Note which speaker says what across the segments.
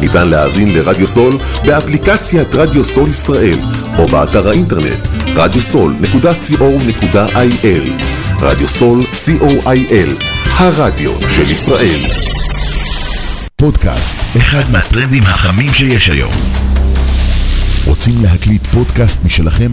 Speaker 1: ניתן להאזין לרדיו סול באפליקציית רדיו סול ישראל או באתר האינטרנט radiosol.co.il רדיו סול co.il הרדיו של ישראל
Speaker 2: פודקאסט, אחד מהטרנדים החמים שיש היום. רוצים להקליט פודקאסט משלכם?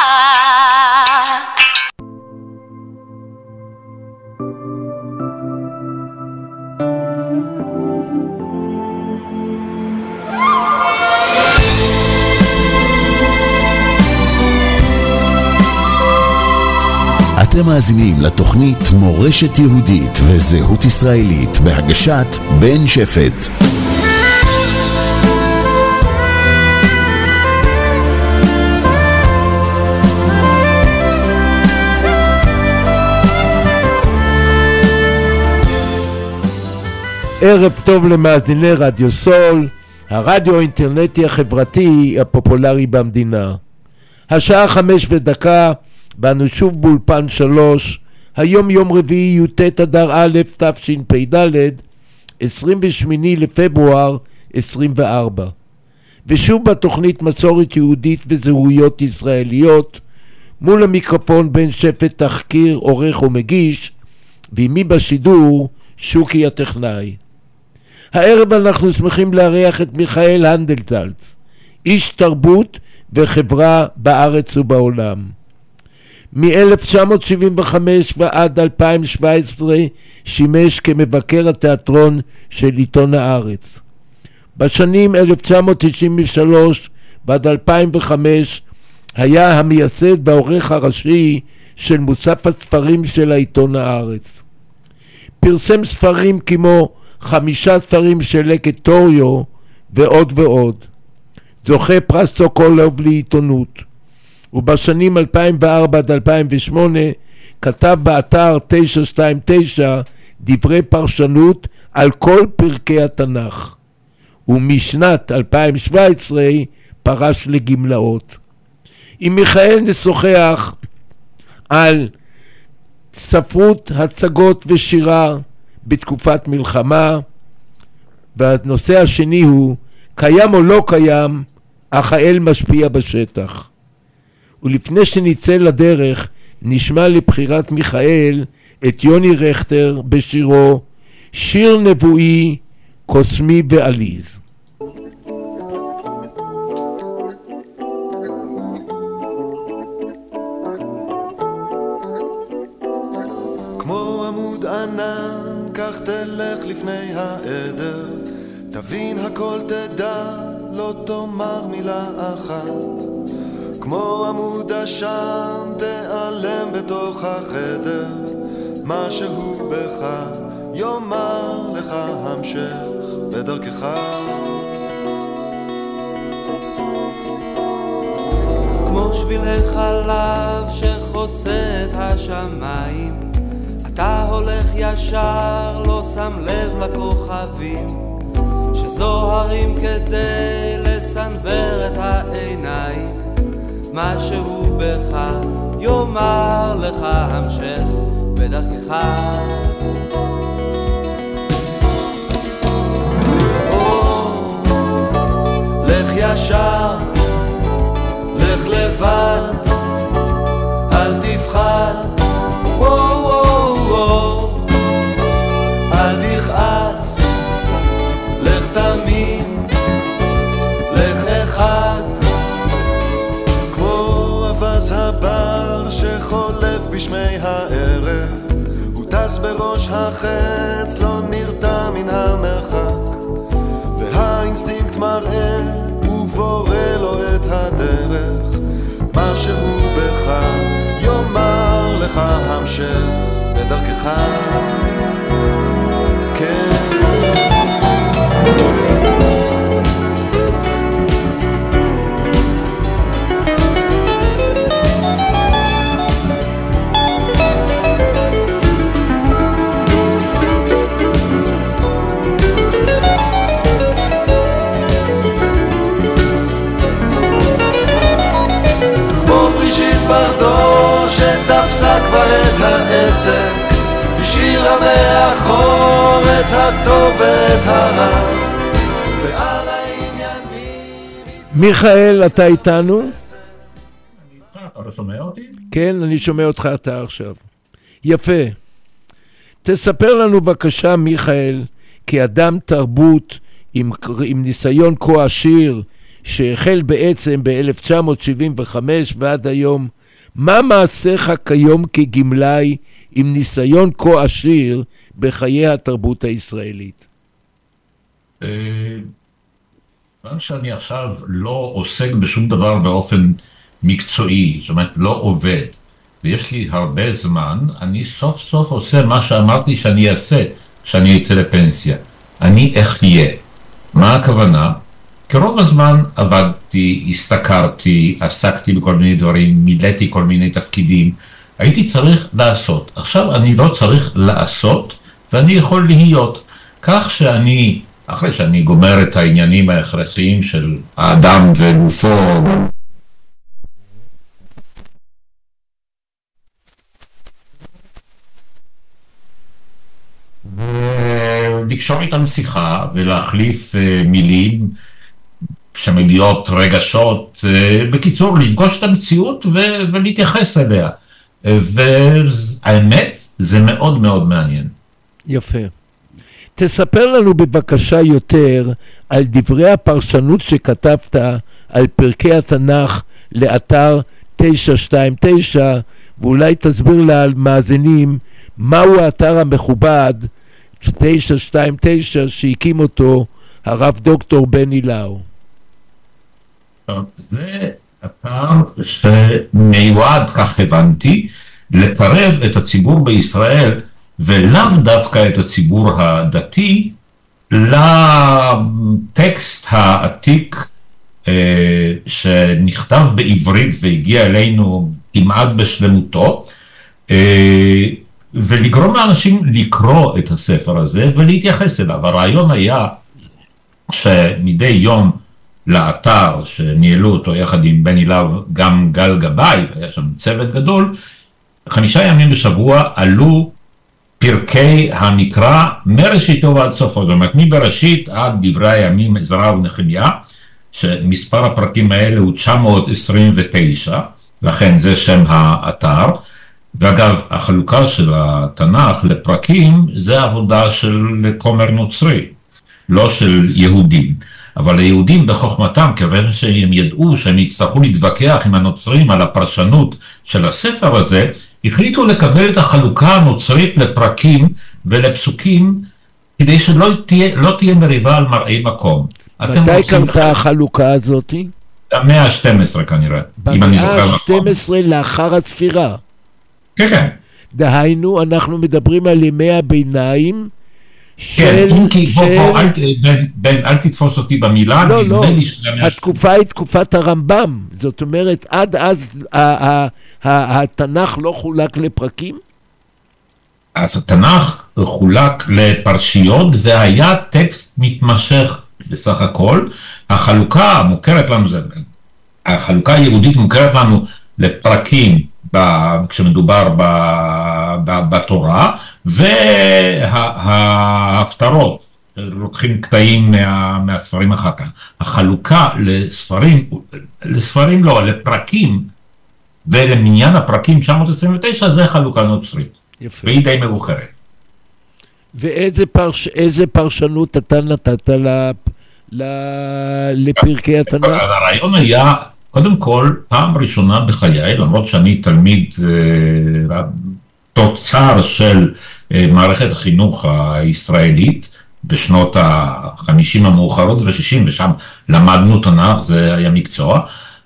Speaker 2: אתם מאזינים לתוכנית מורשת יהודית וזהות ישראלית בהגשת בן שפט.
Speaker 3: ערב טוב למאזיני רדיו סול, הרדיו האינטרנטי החברתי הפופולרי במדינה. השעה חמש ודקה, ואנו שוב באולפן שלוש, היום יום רביעי י"ט אדר א' תשפ"ד, 28 לפברואר 24. ושוב בתוכנית מסורת יהודית וזהויות ישראליות, מול המיקרופון בן שפט תחקיר, עורך ומגיש, ועימי בשידור שוקי הטכנאי. הערב אנחנו שמחים לארח את מיכאל הנדלטלץ, איש תרבות וחברה בארץ ובעולם. מ-1975 ועד 2017 שימש כמבקר התיאטרון של עיתון הארץ. בשנים 1993 ועד 2005 היה המייסד והעורך הראשי של מוסף הספרים של העיתון הארץ. פרסם ספרים כמו חמישה ספרים של לקט טוריו ועוד ועוד. זוכה פרס סוקולוב לעיתונות. ובשנים 2004 עד 2008 כתב באתר 929 דברי פרשנות על כל פרקי התנ"ך. ומשנת 2017 פרש לגמלאות. עם מיכאל נשוחח על ספרות, הצגות ושירה בתקופת מלחמה, והנושא השני הוא קיים או לא קיים, אך האל משפיע בשטח. ולפני שנצא לדרך, נשמע לבחירת מיכאל את יוני רכטר בשירו שיר נבואי, קוסמי ועליז.
Speaker 4: תלך לפני העדר, תבין הכל תדע, לא תאמר מילה אחת. כמו עמוד עשן, תיעלם בתוך החדר, משהו בך יאמר לך המשך. בדרכך.
Speaker 5: כמו שבילי חלב שחוצה את השמיים, אתה הולך ישר, לא שם לב לכוכבים, שזוהרים כדי לסנוור את העיניים. משהו בך יאמר לך המשך בדרכך.
Speaker 4: לך ישר, לך לבד, בראש החץ, לא נרתע מן המרחק. והאינסטינקט מראה ובורא לו את הדרך משהו בך יאמר לך המשך בדרכך ברדו שתפסה כבר את העסק השאירה מאחור את הטוב ואת הרע ועל העניינים
Speaker 3: מיכאל, אתה איתנו?
Speaker 6: אתה לא שומע אותי?
Speaker 3: כן, אני שומע אותך אתה עכשיו. יפה. תספר לנו בבקשה, מיכאל, כאדם תרבות עם, עם ניסיון כה עשיר, שהחל בעצם ב-1975 ועד היום, מה מעשיך כיום כגמלאי עם ניסיון כה עשיר בחיי התרבות הישראלית?
Speaker 6: אה, כיוון שאני עכשיו לא עוסק בשום דבר באופן מקצועי, זאת אומרת לא עובד, ויש לי הרבה זמן, אני סוף סוף עושה מה שאמרתי שאני אעשה כשאני אצא לפנסיה. אני אחיה. מה הכוונה? כי רוב הזמן עבדתי, השתכרתי, עסקתי בכל מיני דברים, מילאתי כל מיני תפקידים, הייתי צריך לעשות. עכשיו אני לא צריך לעשות, ואני יכול להיות. כך שאני, אחרי שאני גומר את העניינים ההכרחיים של האדם וגופו, לקשור איתם שיחה ולהחליף אה, מילים שמגיעות רגשות, אה, בקיצור, לפגוש את המציאות ו- ולהתייחס אליה. אה, והאמת, זה מאוד מאוד מעניין.
Speaker 3: יפה. תספר לנו בבקשה יותר על דברי הפרשנות שכתבת על פרקי התנ"ך לאתר 929, ואולי תסביר למאזינים מהו האתר המכובד 929 שהקים אותו הרב דוקטור בני לאו.
Speaker 6: זה אתר שמיועד, כך הבנתי, לקרב את הציבור בישראל, ולאו דווקא את הציבור הדתי, לטקסט העתיק אה, שנכתב בעברית והגיע אלינו כמעט בשלמותו, אה, ולגרום לאנשים לקרוא את הספר הזה ולהתייחס אליו. הרעיון היה שמדי יום לאתר שניהלו אותו יחד עם בני להב גם גל גבאי, היה שם צוות גדול, חמישה ימים בשבוע עלו פרקי המקרא מראשיתו ועד סופו, זאת אומרת מבראשית עד דברי הימים עזרא ונחמיה, שמספר הפרקים האלה הוא 929, לכן זה שם האתר. ואגב, החלוקה של התנ"ך לפרקים זה עבודה של כומר נוצרי, לא של יהודים. אבל היהודים בחוכמתם, כיוון שהם ידעו שהם יצטרכו להתווכח עם הנוצרים על הפרשנות של הספר הזה, החליטו לקבל את החלוקה הנוצרית לפרקים ולפסוקים, כדי שלא תהיה, לא תהיה מריבה על מראי מקום.
Speaker 3: מתי
Speaker 6: רוצים
Speaker 3: קרתה החלוקה הזאתי?
Speaker 6: המאה ה-12 כנראה, אם אני
Speaker 3: במאה
Speaker 6: זוכר נכון.
Speaker 3: ה-12 לאחר הספירה.
Speaker 6: כן, כן.
Speaker 3: דהיינו, אנחנו מדברים על ימי הביניים,
Speaker 6: כן,
Speaker 3: של...
Speaker 6: אם כי בוא,
Speaker 3: של-
Speaker 6: בוא, אל, בן, בן, אל תתפוס אותי במילה,
Speaker 3: לא,
Speaker 6: נדמה
Speaker 3: לא,
Speaker 6: לי שזה
Speaker 3: התקופה היא תקופת הרמב"ם, זאת אומרת, עד אז התנ"ך לא חולק לפרקים?
Speaker 6: אז התנ"ך חולק לפרשיות והיה טקסט מתמשך בסך הכל. החלוקה המוכרת לנו, זה, החלוקה היהודית מוכרת לנו לפרקים ב, כשמדובר ב, ב, בתורה, וההפטרות, לוקחים קטעים מה, מהספרים אחר כך. החלוקה לספרים, לספרים לא, לפרקים, ולמניין הפרקים 929 זה חלוקה נוצרית.
Speaker 3: יפה.
Speaker 6: והיא די מאוחרת.
Speaker 3: ואיזה פרש, פרשנות אתה נתת ל, ל, לפרקי התנ"ך?
Speaker 6: אז הרעיון היה, קודם כל, פעם ראשונה בחיי, למרות שאני תלמיד אה, תוצר של אה, מערכת החינוך הישראלית, בשנות ה-50 המאוחרות וה-60, ושם למדנו תנ"ך, זה היה מקצוע.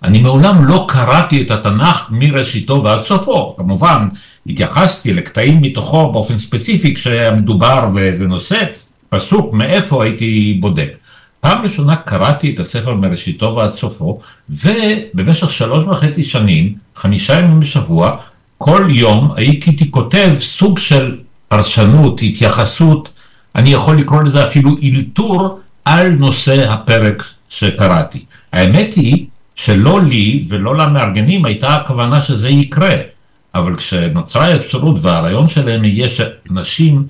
Speaker 6: אני מעולם לא קראתי את התנ"ך מראשיתו ועד סופו. כמובן, התייחסתי לקטעים מתוכו באופן ספציפי, כשהיה מדובר באיזה נושא, פסוק, מאיפה הייתי בודק. פעם ראשונה קראתי את הספר מראשיתו ועד סופו, ובמשך שלוש וחצי שנים, חמישה ימים בשבוע, כל יום הייתי כותב סוג של פרשנות, התייחסות, אני יכול לקרוא לזה אפילו אילתור על נושא הפרק שקראתי. האמת היא שלא לי ולא למארגנים הייתה הכוונה שזה יקרה, אבל כשנוצרה האפשרות והרעיון שלהם יהיה שאנשים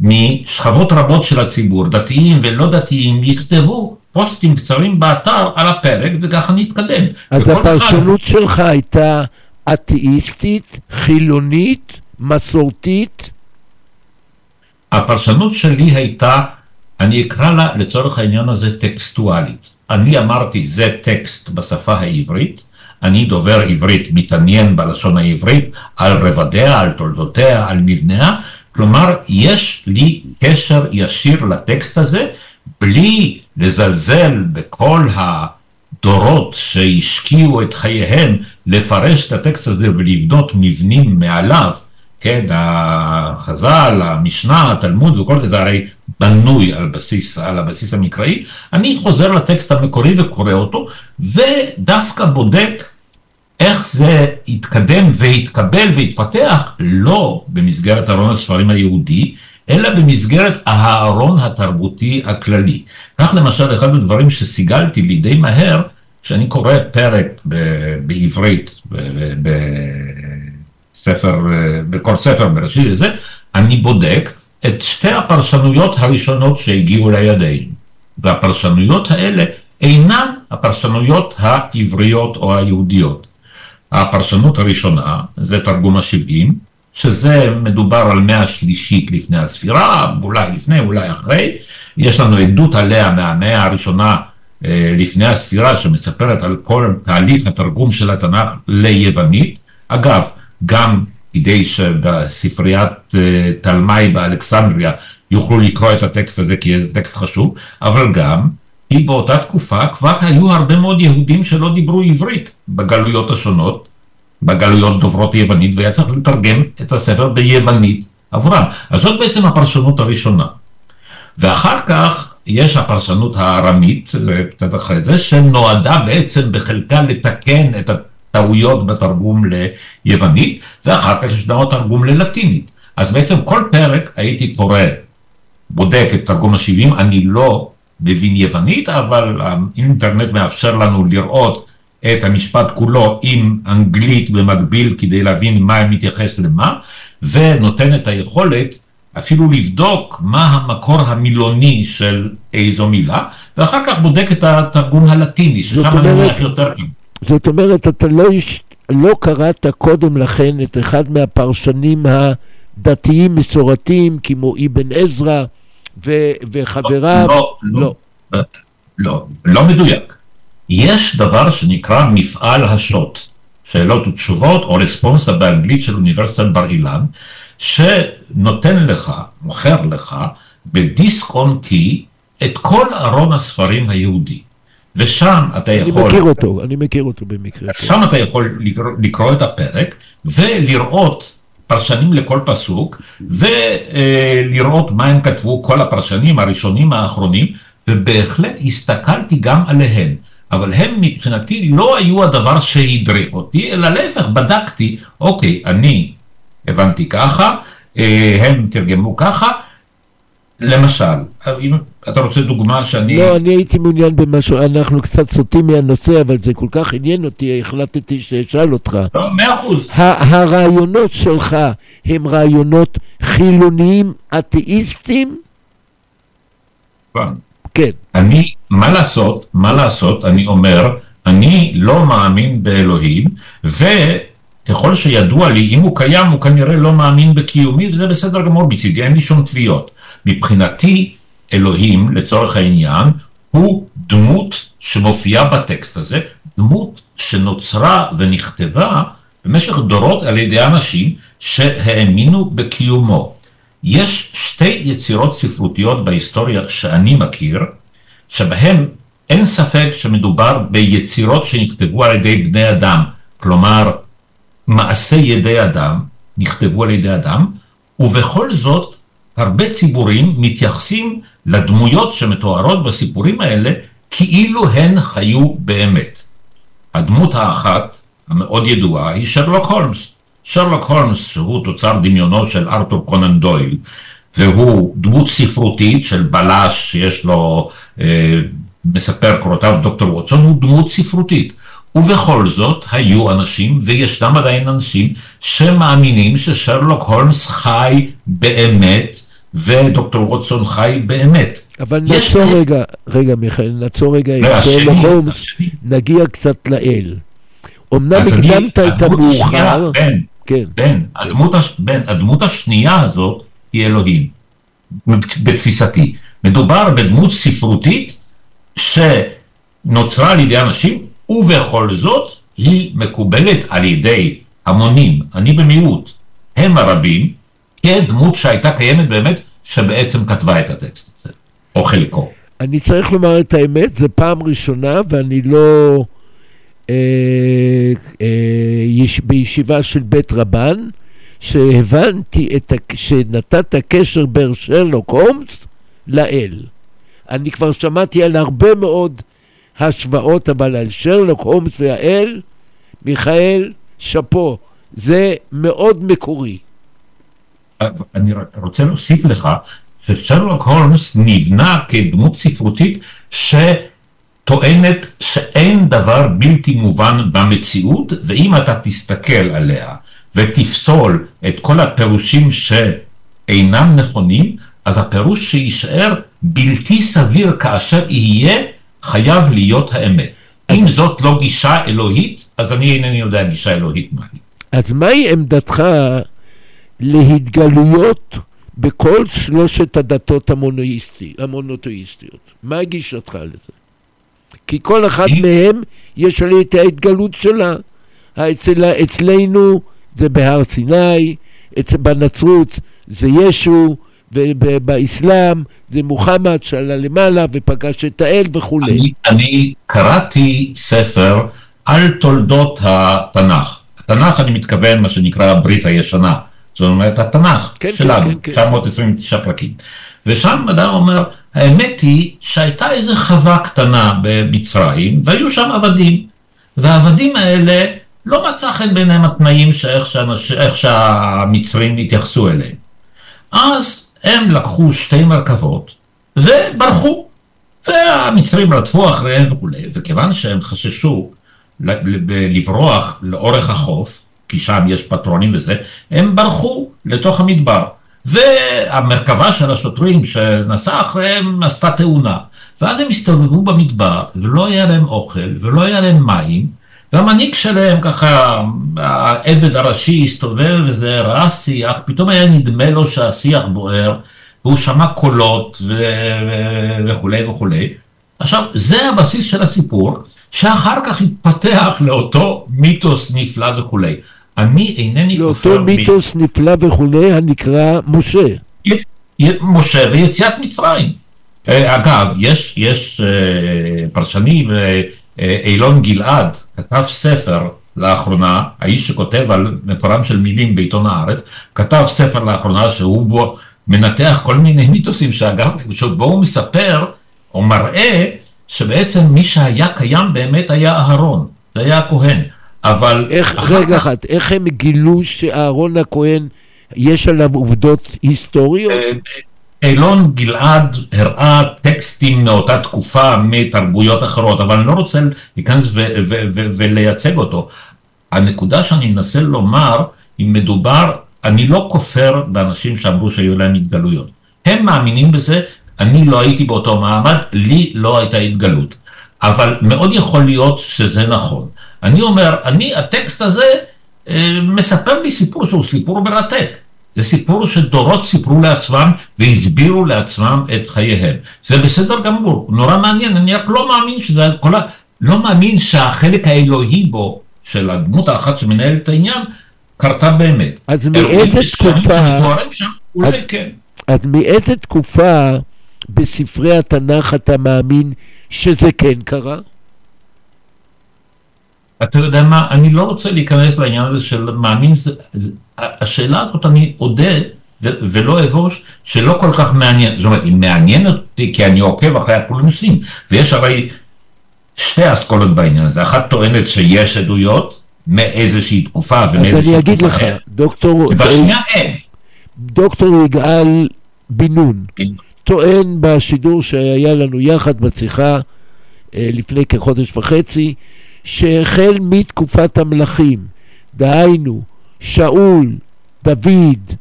Speaker 6: משכבות רבות של הציבור, דתיים ולא דתיים, יכתבו פוסטים קצרים באתר על הפרק וככה נתקדם.
Speaker 3: אז
Speaker 6: וכל אחד-
Speaker 3: הפרשנות שלך הייתה אתאיסטית, חילונית, מסורתית,
Speaker 6: הפרשנות שלי הייתה, אני אקרא לה לצורך העניין הזה טקסטואלית. אני אמרתי, זה טקסט בשפה העברית, אני דובר עברית, מתעניין בלשון העברית, על רבדיה, על תולדותיה, על מבניה, כלומר, יש לי קשר ישיר לטקסט הזה, בלי לזלזל בכל הדורות שהשקיעו את חייהם לפרש את הטקסט הזה ולבנות מבנים מעליו, כן, החז"ל, המשנה, התלמוד וכל זה, זה הרי בנוי על בסיס, על הבסיס המקראי. אני חוזר לטקסט המקורי וקורא אותו, ודווקא בודק איך זה התקדם והתקבל והתפתח, לא במסגרת ארון הספרים היהודי, אלא במסגרת הארון התרבותי הכללי. כך למשל, אחד הדברים שסיגלתי לי די מהר, כשאני קורא פרק ב- בעברית, בספר, בכל ספר בראשית וזה, אני בודק את שתי הפרשנויות הראשונות שהגיעו לידינו. והפרשנויות האלה אינן הפרשנויות העבריות או היהודיות. הפרשנות הראשונה זה תרגום השבעים, שזה מדובר על מאה שלישית לפני הספירה, אולי לפני, אולי אחרי. יש לנו עדות עליה מהמאה הראשונה אה, לפני הספירה, שמספרת על כל תהליך התרגום של התנ"ך ליוונית. אגב, גם כדי שבספריית אה, תלמי באלכסנדריה יוכלו לקרוא את הטקסט הזה כי זה טקסט חשוב, אבל גם כי באותה תקופה כבר היו הרבה מאוד יהודים שלא דיברו עברית בגלויות השונות, בגלויות דוברות יוונית, והיה צריך לתרגם את הספר ביוונית עבורם. אז זאת בעצם הפרשנות הראשונה. ואחר כך יש הפרשנות הארמית, קצת אחרי זה, שנועדה בעצם בחלקה לתקן את הטעויות בתרגום ליוונית, ואחר כך יש גם התרגום ללטינית. אז בעצם כל פרק הייתי קורא, בודק את תרגום ה-70, אני לא מבין יוונית, אבל האינטרנט מאפשר לנו לראות את המשפט כולו עם אנגלית במקביל כדי להבין מה מתייחס למה, ונותן את היכולת אפילו לבדוק מה המקור המילוני של איזו מילה, ואחר כך בודק את התרגום הלטיני, ששם אני הולך יותר.
Speaker 3: זאת אומרת, אתה לא, יש, לא קראת קודם לכן את אחד מהפרשנים הדתיים מסורתיים, כמו אבן עזרא וחבריו?
Speaker 6: לא, לא, לא, לא, לא מדויק. יש דבר שנקרא מפעל השו"ת, שאלות ותשובות, או רספונסה באנגלית של אוניברסיטת בר אילן, שנותן לך, מוכר לך, בדיסק און קי, את כל ארון הספרים היהודי. ושם אתה
Speaker 3: אני
Speaker 6: יכול...
Speaker 3: מכיר אותו, אני מכיר אותו במקרה.
Speaker 6: אז שם אתה יכול לקרוא, לקרוא את הפרק ולראות פרשנים לכל פסוק, ולראות מה הם כתבו כל הפרשנים הראשונים האחרונים, ובהחלט הסתכלתי גם עליהם. אבל הם מבחינתי לא היו הדבר שהדריך אותי, אלא להפך, בדקתי, אוקיי, אני הבנתי ככה, אה, הם תרגמו ככה, למשל, אם אתה רוצה דוגמה שאני...
Speaker 3: לא, אני הייתי מעוניין במשהו, אנחנו קצת סוטים מהנושא, אבל זה כל כך עניין אותי, החלטתי שאשאל אותך.
Speaker 6: לא, מאה אחוז.
Speaker 3: הרעיונות שלך הם רעיונות חילוניים אתאיסטים? כן.
Speaker 6: אני, מה לעשות, מה לעשות, אני אומר, אני לא מאמין באלוהים, וככל שידוע לי, אם הוא קיים, הוא כנראה לא מאמין בקיומי, וזה בסדר גמור מצידי, אין לי שום תביעות. מבחינתי, אלוהים, לצורך העניין, הוא דמות שמופיעה בטקסט הזה, דמות שנוצרה ונכתבה במשך דורות על ידי אנשים שהאמינו בקיומו. יש שתי יצירות ספרותיות בהיסטוריה שאני מכיר, שבהן אין ספק שמדובר ביצירות שנכתבו על ידי בני אדם, כלומר מעשי ידי אדם, נכתבו על ידי אדם, ובכל זאת הרבה ציבורים מתייחסים לדמויות שמתוארות בסיפורים האלה כאילו הן חיו באמת. הדמות האחת המאוד ידועה היא שרלוק הולמס. שרלוק הולמס שהוא תוצר דמיונו של ארתור קונן דויל והוא דמות ספרותית של בלש שיש לו אה, מספר קורותיו דוקטור ווטסון הוא דמות ספרותית ובכל זאת היו אנשים וישנם עדיין אנשים שמאמינים ששרלוק הולמס חי באמת ודוקטור ווטסון חי באמת.
Speaker 3: אבל נעצור
Speaker 6: להם-
Speaker 3: רגע, רגע מיכאל, נעצור רגע
Speaker 6: לא,
Speaker 3: עם
Speaker 6: השני,
Speaker 3: שרלוק הולמס. נגיע קצת לאל. אמנם הקדמת את המאוחר,
Speaker 6: בן,
Speaker 3: כן,
Speaker 6: בן, הדמות, הש- בן, הדמות השנייה הזאת היא אלוהים, בתפיסתי. מדובר בדמות ספרותית שנוצרה על ידי אנשים, ובכל זאת היא מקובלת על ידי המונים, אני במיעוט, הם הרבים, כדמות שהייתה קיימת באמת, שבעצם כתבה את הטקסט הזה, או חלקו.
Speaker 3: אני צריך לומר את האמת, זו פעם ראשונה ואני לא אה, אה, יש, בישיבה של בית רבן, שהבנתי את, שנתת קשר בין שרלוק הולמס לאל. אני כבר שמעתי על הרבה מאוד השוואות, אבל על שרלוק הולמס והאל, מיכאל, שאפו, זה מאוד מקורי.
Speaker 6: אני רק רוצה להוסיף לך ששרלוק הולמס נבנה כדמות ספרותית שטוענת שאין דבר בלתי מובן במציאות, ואם אתה תסתכל עליה ותפסול את כל הפירושים שאינם נכונים, אז הפירוש שיישאר בלתי סביר כאשר יהיה, חייב להיות האמת. אם זאת לא גישה אלוהית, אז אני אינני יודע גישה אלוהית מהי.
Speaker 3: אז מהי עמדתך להתגלויות בכל שלושת הדתות המונותואיסטיות? מה גישתך לזה? כי כל אחת מהן יש לה את ההתגלות שלה. אצל, אצלנו זה בהר סיני, בנצרות זה ישו, ובאסלאם זה מוחמד שעלה למעלה ופגש את האל וכולי.
Speaker 6: אני, אני קראתי ספר על תולדות התנ"ך. התנ"ך, אני מתכוון מה שנקרא הברית הישנה. זאת אומרת, התנ"ך
Speaker 3: כן, כן,
Speaker 6: שלנו,
Speaker 3: כן, כן.
Speaker 6: 929 פרקים. ושם אדם אומר, האמת היא שהייתה איזו חווה קטנה במצרים, והיו שם עבדים. והעבדים האלה, לא מצא חן בעיניהם התנאים שאיך שאנש, שהמצרים התייחסו אליהם. אז הם לקחו שתי מרכבות וברחו. והמצרים רדפו אחריהם וכולי, וכיוון שהם חששו לברוח לאורך החוף, כי שם יש פטרונים וזה, הם ברחו לתוך המדבר. והמרכבה של השוטרים שנסעה אחריהם עשתה תאונה. ואז הם הסתובבו במדבר, ולא היה להם אוכל, ולא היה להם מים, והמנהיג שלהם ככה, העבד הראשי הסתובב וזה ראה שיח, פתאום היה נדמה לו שהשיח בוער, והוא שמע קולות ו- וכולי וכולי. עכשיו, זה הבסיס של הסיפור, שאחר כך התפתח לאותו מיתוס נפלא וכולי. אני אינני כופר
Speaker 3: לאותו מיתוס נפלא וכולי הנקרא משה.
Speaker 6: משה ויציאת מצרים. אה, אגב, יש, יש אה, פרשני, אה, אילון גלעד כתב ספר לאחרונה, האיש שכותב על מקורם של מילים בעיתון הארץ, כתב ספר לאחרונה שהוא בו מנתח כל מיני מיתוסים שאגב, שבו הוא מספר או מראה שבעצם מי שהיה קיים באמת היה אהרון, זה היה הכהן. אבל
Speaker 3: איך, רגע
Speaker 6: כך-
Speaker 3: אחד, איך הם גילו שאהרון הכהן, יש עליו עובדות היסטוריות?
Speaker 6: אילון גלעד הראה טקסטים מאותה תקופה מתרבויות אחרות, אבל אני לא רוצה להיכנס ולייצג אותו. הנקודה שאני מנסה לומר, אם מדובר, אני לא כופר באנשים שאמרו שהיו להם התגלויות. הם מאמינים בזה, אני לא הייתי באותו מעמד, לי לא הייתה התגלות. אבל מאוד יכול להיות שזה נכון. אני אומר, אני, הטקסט הזה אה, מספר לי סיפור שהוא סיפור מרתק. זה סיפור שדורות סיפרו לעצמם והסבירו לעצמם את חייהם. זה בסדר גמור, נורא מעניין, אני רק לא מאמין שזה כל ה... לא מאמין שהחלק האלוהי בו, של הדמות האחת שמנהלת את העניין, קרתה באמת.
Speaker 3: אז מאיזה תקופה-
Speaker 6: שם, אולי
Speaker 3: אז-
Speaker 6: כן.
Speaker 3: אז מאיזה תקופה בספרי התנ"ך אתה מאמין שזה כן קרה?
Speaker 6: אתה יודע מה, אני לא רוצה להיכנס לעניין הזה של מאמין, זה, זה, השאלה הזאת אני אודה ו, ולא אבוש שלא כל כך מעניין, זאת אומרת היא מעניינת אותי כי אני עוקב אחרי הפולמוסים ויש הרי שתי אסכולות בעניין הזה, אחת טוענת שיש עדויות מאיזושהי תקופה
Speaker 3: אז
Speaker 6: ומאיזושהי
Speaker 3: אני אגיד
Speaker 6: תקופה
Speaker 3: לך,
Speaker 6: אחרת,
Speaker 3: דוקטור,
Speaker 6: והשנייה אין.
Speaker 3: דוקטור יגאל בן נון טוען בשידור שהיה לנו יחד בשיחה אה, לפני כחודש וחצי, שהחל מתקופת המלכים, דהיינו שאול, דוד,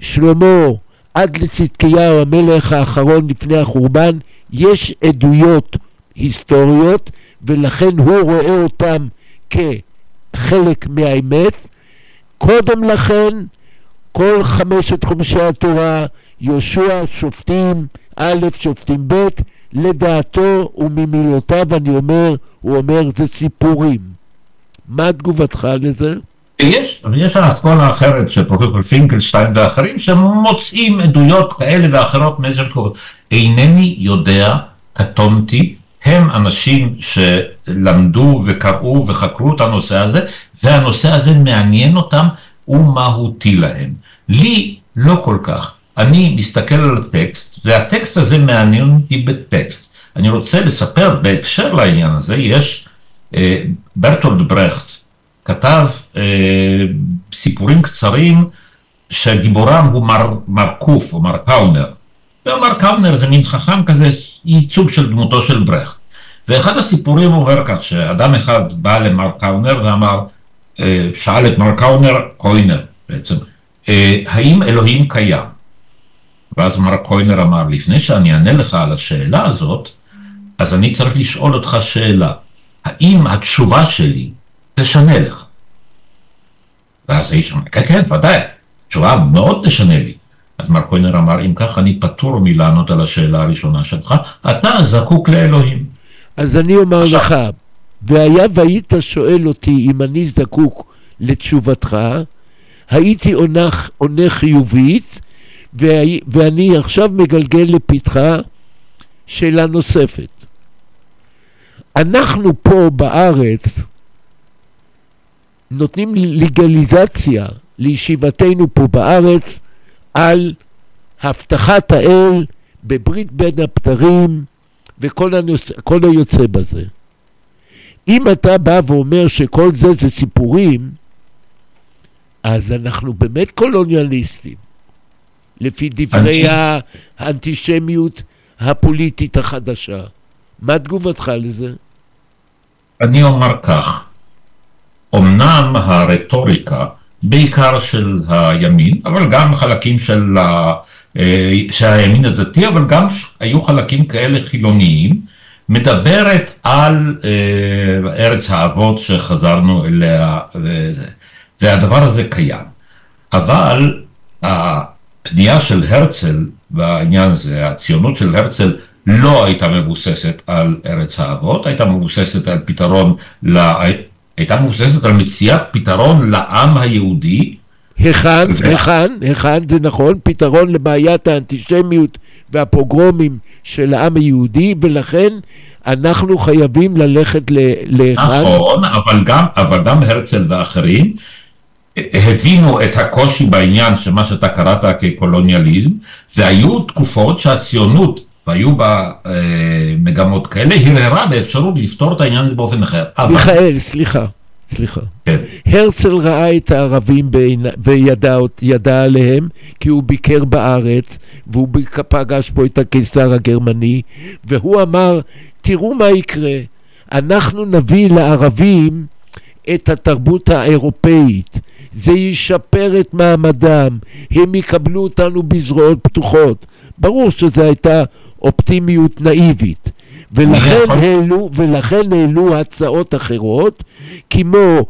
Speaker 3: שלמה, עד לצדקיהו המלך האחרון לפני החורבן, יש עדויות היסטוריות, ולכן הוא רואה אותם כחלק מהאמת. קודם לכן, כל חמשת חומשי התורה, יהושע, שופטים א', שופטים ב', לדעתו וממילותיו אני אומר, הוא אומר זה סיפורים. מה תגובתך לזה?
Speaker 6: יש, אבל יש אסכולה אחרת של פרופסור פינקלשטיין ואחרים שמוצאים עדויות כאלה ואחרות מאיזה מקומות. אינני יודע, קטונתי, הם אנשים שלמדו וקראו וחקרו את הנושא הזה, והנושא הזה מעניין אותם ומהותי להם. לי לא כל כך. אני מסתכל על הטקסט, והטקסט הזה מעניין אותי בטקסט. אני רוצה לספר בהקשר לעניין הזה, יש אה, ברטולד ברכט, כתב אה, סיפורים קצרים שגיבורם הוא מר, מר קוף או מר קאונר. ומר קאונר זה מין חכם כזה, ייצוג של דמותו של ברכט. ואחד הסיפורים אומר כך, שאדם אחד בא למר קאונר ואמר, אה, שאל את מר קאונר, קוינר בעצם, אה, האם אלוהים קיים? ואז מר קוינר אמר, לפני שאני אענה לך על השאלה הזאת, אז אני צריך לשאול אותך שאלה. האם התשובה שלי תשנה לך? ואז האיש אמר, כן, כן, ודאי, תשובה מאוד תשנה לי. אז מר קוינר אמר, אם כך אני פטור מלענות על השאלה הראשונה שלך, אתה זקוק לאלוהים.
Speaker 3: אז אני אומר
Speaker 6: עכשיו.
Speaker 3: לך, והיה והיית שואל אותי אם אני זקוק לתשובתך, הייתי עונה, עונה חיובית, ואני עכשיו מגלגל לפתחה שאלה נוספת. אנחנו פה בארץ נותנים לגליזציה לישיבתנו פה בארץ על הבטחת האל בברית בין הבתרים וכל הנוס... היוצא בזה. אם אתה בא ואומר שכל זה זה סיפורים, אז אנחנו באמת קולוניאליסטים, לפי דברי האנטישמיות הפוליטית החדשה. מה תגובתך לזה?
Speaker 6: אני אומר כך, אמנם הרטוריקה, בעיקר של הימין, אבל גם חלקים של, ה, אה, של הימין הדתי, אבל גם היו חלקים כאלה חילוניים, מדברת על אה, ארץ האבות שחזרנו אליה, וזה. והדבר הזה קיים. אבל הפנייה של הרצל בעניין הזה, הציונות של הרצל, לא הייתה מבוססת על ארץ האבות, הייתה מבוססת על פתרון, לה, הייתה מבוססת על מציאת פתרון לעם היהודי,
Speaker 3: היכן,
Speaker 6: ו-
Speaker 3: היכן, היכן זה נכון, פתרון לבעיית האנטישמיות והפוגרומים של העם היהודי, ולכן אנחנו חייבים ללכת להיכן?
Speaker 6: נכון, אבל גם, אבל גם הרצל ואחרים הבינו את הקושי בעניין של מה שאתה קראת כקולוניאליזם, והיו תקופות שהציונות, והיו בה אה, מגמות כאלה, הרהרה באפשרות לפתור את העניין הזה באופן אחר. אבל,
Speaker 3: מיכאל, סליחה, סליחה.
Speaker 6: כן,
Speaker 3: הרצל ראה את הערבים בעיני, וידע עליהם, כי הוא ביקר בארץ, והוא פגש פה את הקיסר הגרמני, והוא אמר, תראו מה יקרה, אנחנו נביא לערבים את התרבות האירופאית, זה ישפר את מעמדם, הם יקבלו אותנו בזרועות פתוחות. ברור שזו הייתה אופטימיות נאיבית. ולכן
Speaker 6: יכול-
Speaker 3: העלו, ולכן העלו הצעות אחרות, כמו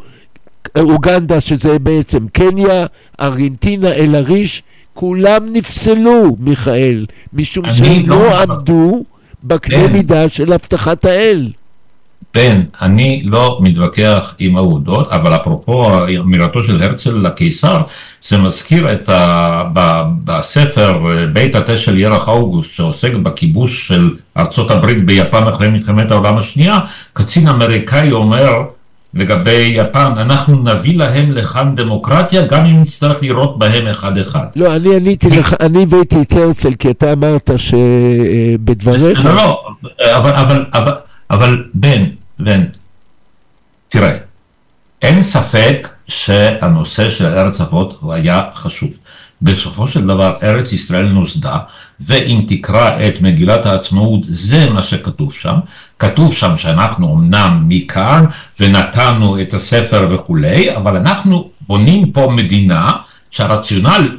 Speaker 3: אוגנדה, שזה בעצם קניה, ארגנטינה, אל-עריש, כולם נפסלו, מיכאל, משום שהם
Speaker 6: לא
Speaker 3: לא. עמדו בקנה
Speaker 6: כן.
Speaker 3: מידה של הבטחת האל.
Speaker 6: בן, אני לא מתווכח עם העובדות, אבל אפרופו אמירתו של הרצל לקיסר, זה מזכיר את ה... בספר אה, בית התה של ירח אוגוסט, שעוסק בכיבוש של ארצות הברית ביפן אחרי מלחמת העולם השנייה, קצין אמריקאי אומר לגבי יפן, אנחנו נביא להם לכאן דמוקרטיה, גם אם נצטרך לירות בהם אחד-אחד.
Speaker 3: לא, אני עניתי לך, אני הבאתי את הרצל, כי אתה אמרת שבדבריך...
Speaker 6: לא, לא, אבל, אבל, אבל, אבל בן, תראה, אין ספק שהנושא של ארץ אבות היה חשוב. בסופו של דבר ארץ ישראל נוסדה, ואם תקרא את מגילת העצמאות, זה מה שכתוב שם. כתוב שם שאנחנו אמנם מכאן, ונתנו את הספר וכולי, אבל אנחנו בונים פה מדינה שהרציונל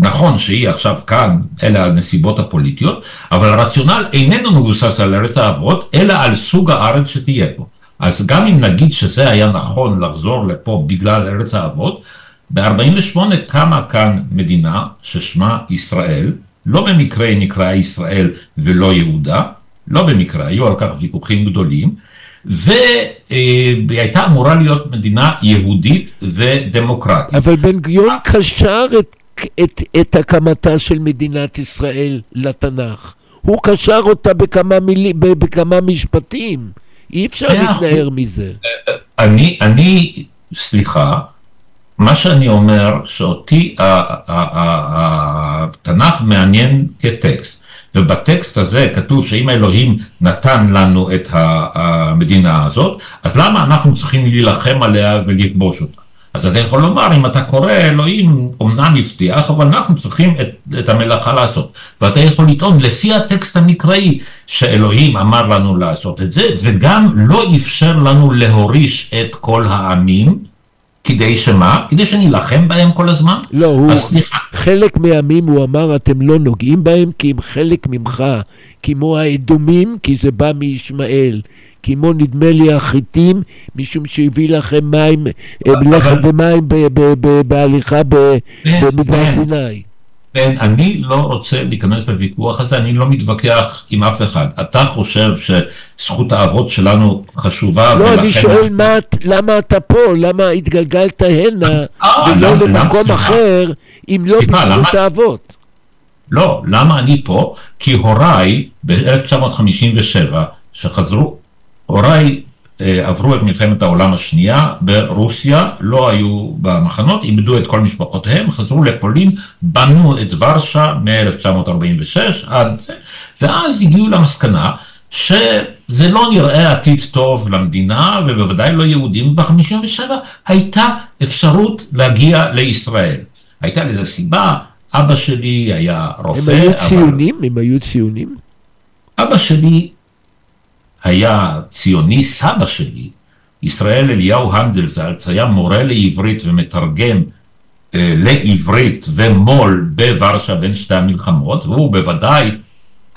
Speaker 6: נכון שהיא עכשיו כאן, אלה הנסיבות הפוליטיות, אבל הרציונל איננו מבוסס על ארץ האבות, אלא על סוג הארץ שתהיה פה. אז גם אם נגיד שזה היה נכון לחזור לפה בגלל ארץ האבות, ב-48 קמה כאן מדינה ששמה ישראל, לא במקרה היא נקראה ישראל ולא יהודה, לא במקרה, היו על כך ויכוחים גדולים, והיא הייתה אמורה להיות מדינה יהודית ודמוקרטית.
Speaker 3: אבל בן גוריון קשר את, את, את הקמתה של מדינת ישראל לתנ"ך. הוא קשר אותה בכמה, מילי, בכמה משפטים. אי אפשר. להתנער מזה.
Speaker 6: אני, אני, סליחה, מה שאני אומר, שאותי התנ"ך מעניין כטקסט, ובטקסט הזה כתוב שאם אלוהים נתן לנו את המדינה הזאת, אז למה אנחנו צריכים להילחם עליה ולכבוש אותה? אז אתה יכול לומר, אם אתה קורא, אלוהים אומנם הבטיח, אבל אנחנו צריכים את, את המלאכה לעשות. ואתה יכול לטעון, לפי הטקסט המקראי, שאלוהים אמר לנו לעשות את זה, וגם לא אפשר לנו להוריש את כל העמים, כדי שמה? כדי שנילחם בהם כל הזמן?
Speaker 3: לא, הוא...
Speaker 6: אז סליחה,
Speaker 3: חלק מהעמים הוא אמר אתם לא נוגעים בהם כי הם חלק ממך, כמו האדומים כי זה בא מישמעאל, כמו נדמה לי החיטים משום שהביא לכם מים, לחם ומים בהליכה במדבר. סיני.
Speaker 6: כן, אני לא רוצה להיכנס לוויכוח הזה, אני לא מתווכח עם אף אחד. אתה חושב שזכות האבות שלנו חשובה,
Speaker 3: לא, אני
Speaker 6: ולכן-
Speaker 3: שואל מה, למה אתה פה, למה התגלגלת הנה
Speaker 6: אה,
Speaker 3: ולא למקום. אחר אם לא בזכות האבות.
Speaker 6: לא, למה אני פה? כי הוריי ב-1957, שחזרו, הוריי אה, עברו את מלחמת העולם השנייה ברוסיה, לא היו במחנות, איבדו את כל משפחותיהם, חזרו לפולין, בנו את ורשה מ-1946 עד זה, ואז הגיעו למסקנה שזה לא נראה עתיד טוב למדינה, ובוודאי לא יהודים. ב-57 הייתה אפשרות להגיע לישראל. הייתה לזה סיבה, אבא שלי היה רופא.
Speaker 3: הם היו
Speaker 6: אבל-
Speaker 3: ציונים? הם היו ציונים?
Speaker 6: אבא שלי היה ציוני, סבא שלי, ישראל אליהו הנדלזלץ, היה מורה לעברית ומתרגם אה, לעברית ומו"ל בוורשה בין שתי המלחמות, והוא בוודאי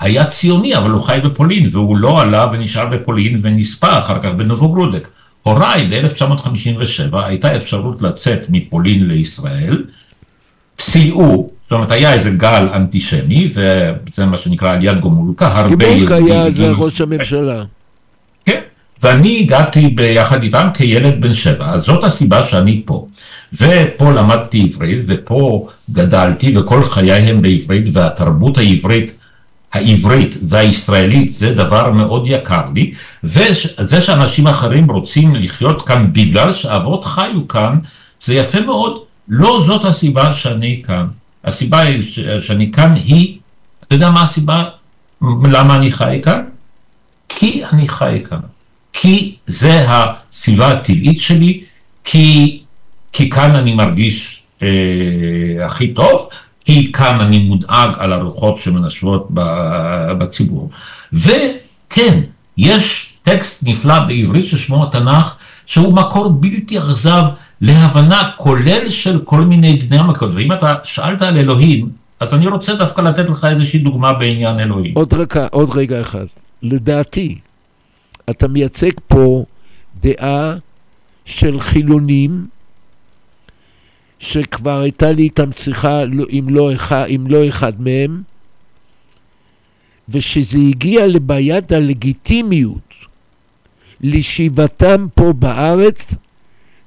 Speaker 6: היה ציוני, אבל הוא חי בפולין, והוא לא עלה ונשאר בפולין ונספה אחר כך בנובוגרודק. הוריי ב-1957 הייתה אפשרות לצאת מפולין לישראל, סייעו, זאת אומרת היה איזה גל אנטישמי, וזה מה שנקרא עליית גומולקה, הרבה
Speaker 3: גיבורקה היה זה ראש. הממשלה.
Speaker 6: כן, ואני הגעתי ביחד איתם כילד בן שבע, אז זאת הסיבה שאני פה. ופה למדתי עברית, ופה גדלתי, וכל חיי הם בעברית, והתרבות העברית העברית והישראלית זה דבר מאוד יקר לי, וזה שאנשים אחרים רוצים לחיות כאן בגלל שאבות חיו כאן, זה יפה מאוד, לא זאת הסיבה שאני כאן. הסיבה שאני כאן היא, אתה יודע מה הסיבה למה אני חי כאן? כי אני חי כאן. כי זה הסביבה הטבעית שלי, כי, כי כאן אני מרגיש אה, הכי טוב, כי כאן אני מודאג על הרוחות שמנשבות בציבור. וכן, יש טקסט נפלא בעברית ששמו התנ"ך, שהוא מקור בלתי אכזב להבנה כולל של כל מיני דיני המקור. ואם אתה שאלת על אלוהים, אז אני רוצה דווקא לתת לך איזושהי דוגמה בעניין אלוהים.
Speaker 3: עוד רגע, עוד רגע אחד. לדעתי, אתה מייצג פה דעה של חילונים שכבר הייתה לי איתם שיחה אם לא אחד, לא אחד מהם, ושזה הגיע לבעיית הלגיטימיות לישיבתם פה בארץ,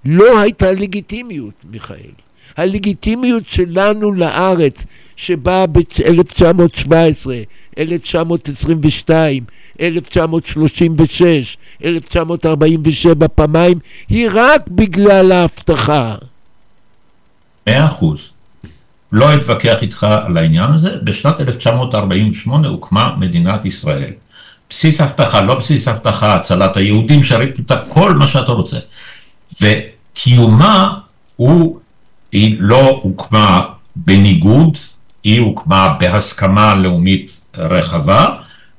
Speaker 3: לא הייתה לגיטימיות, מיכאל. הלגיטימיות שלנו לארץ, שבאה ב-1917, 1922, 1936, 1947 פעמיים, היא רק בגלל ההבטחה.
Speaker 6: מאה אחוז. לא אתווכח איתך על העניין הזה, בשנת 1948 הוקמה מדינת ישראל. בסיס אבטחה, לא בסיס אבטחה, הצלת היהודים, שרת אותה, כל מה שאתה רוצה. וקיומה הוא, היא לא הוקמה בניגוד, היא הוקמה בהסכמה לאומית רחבה,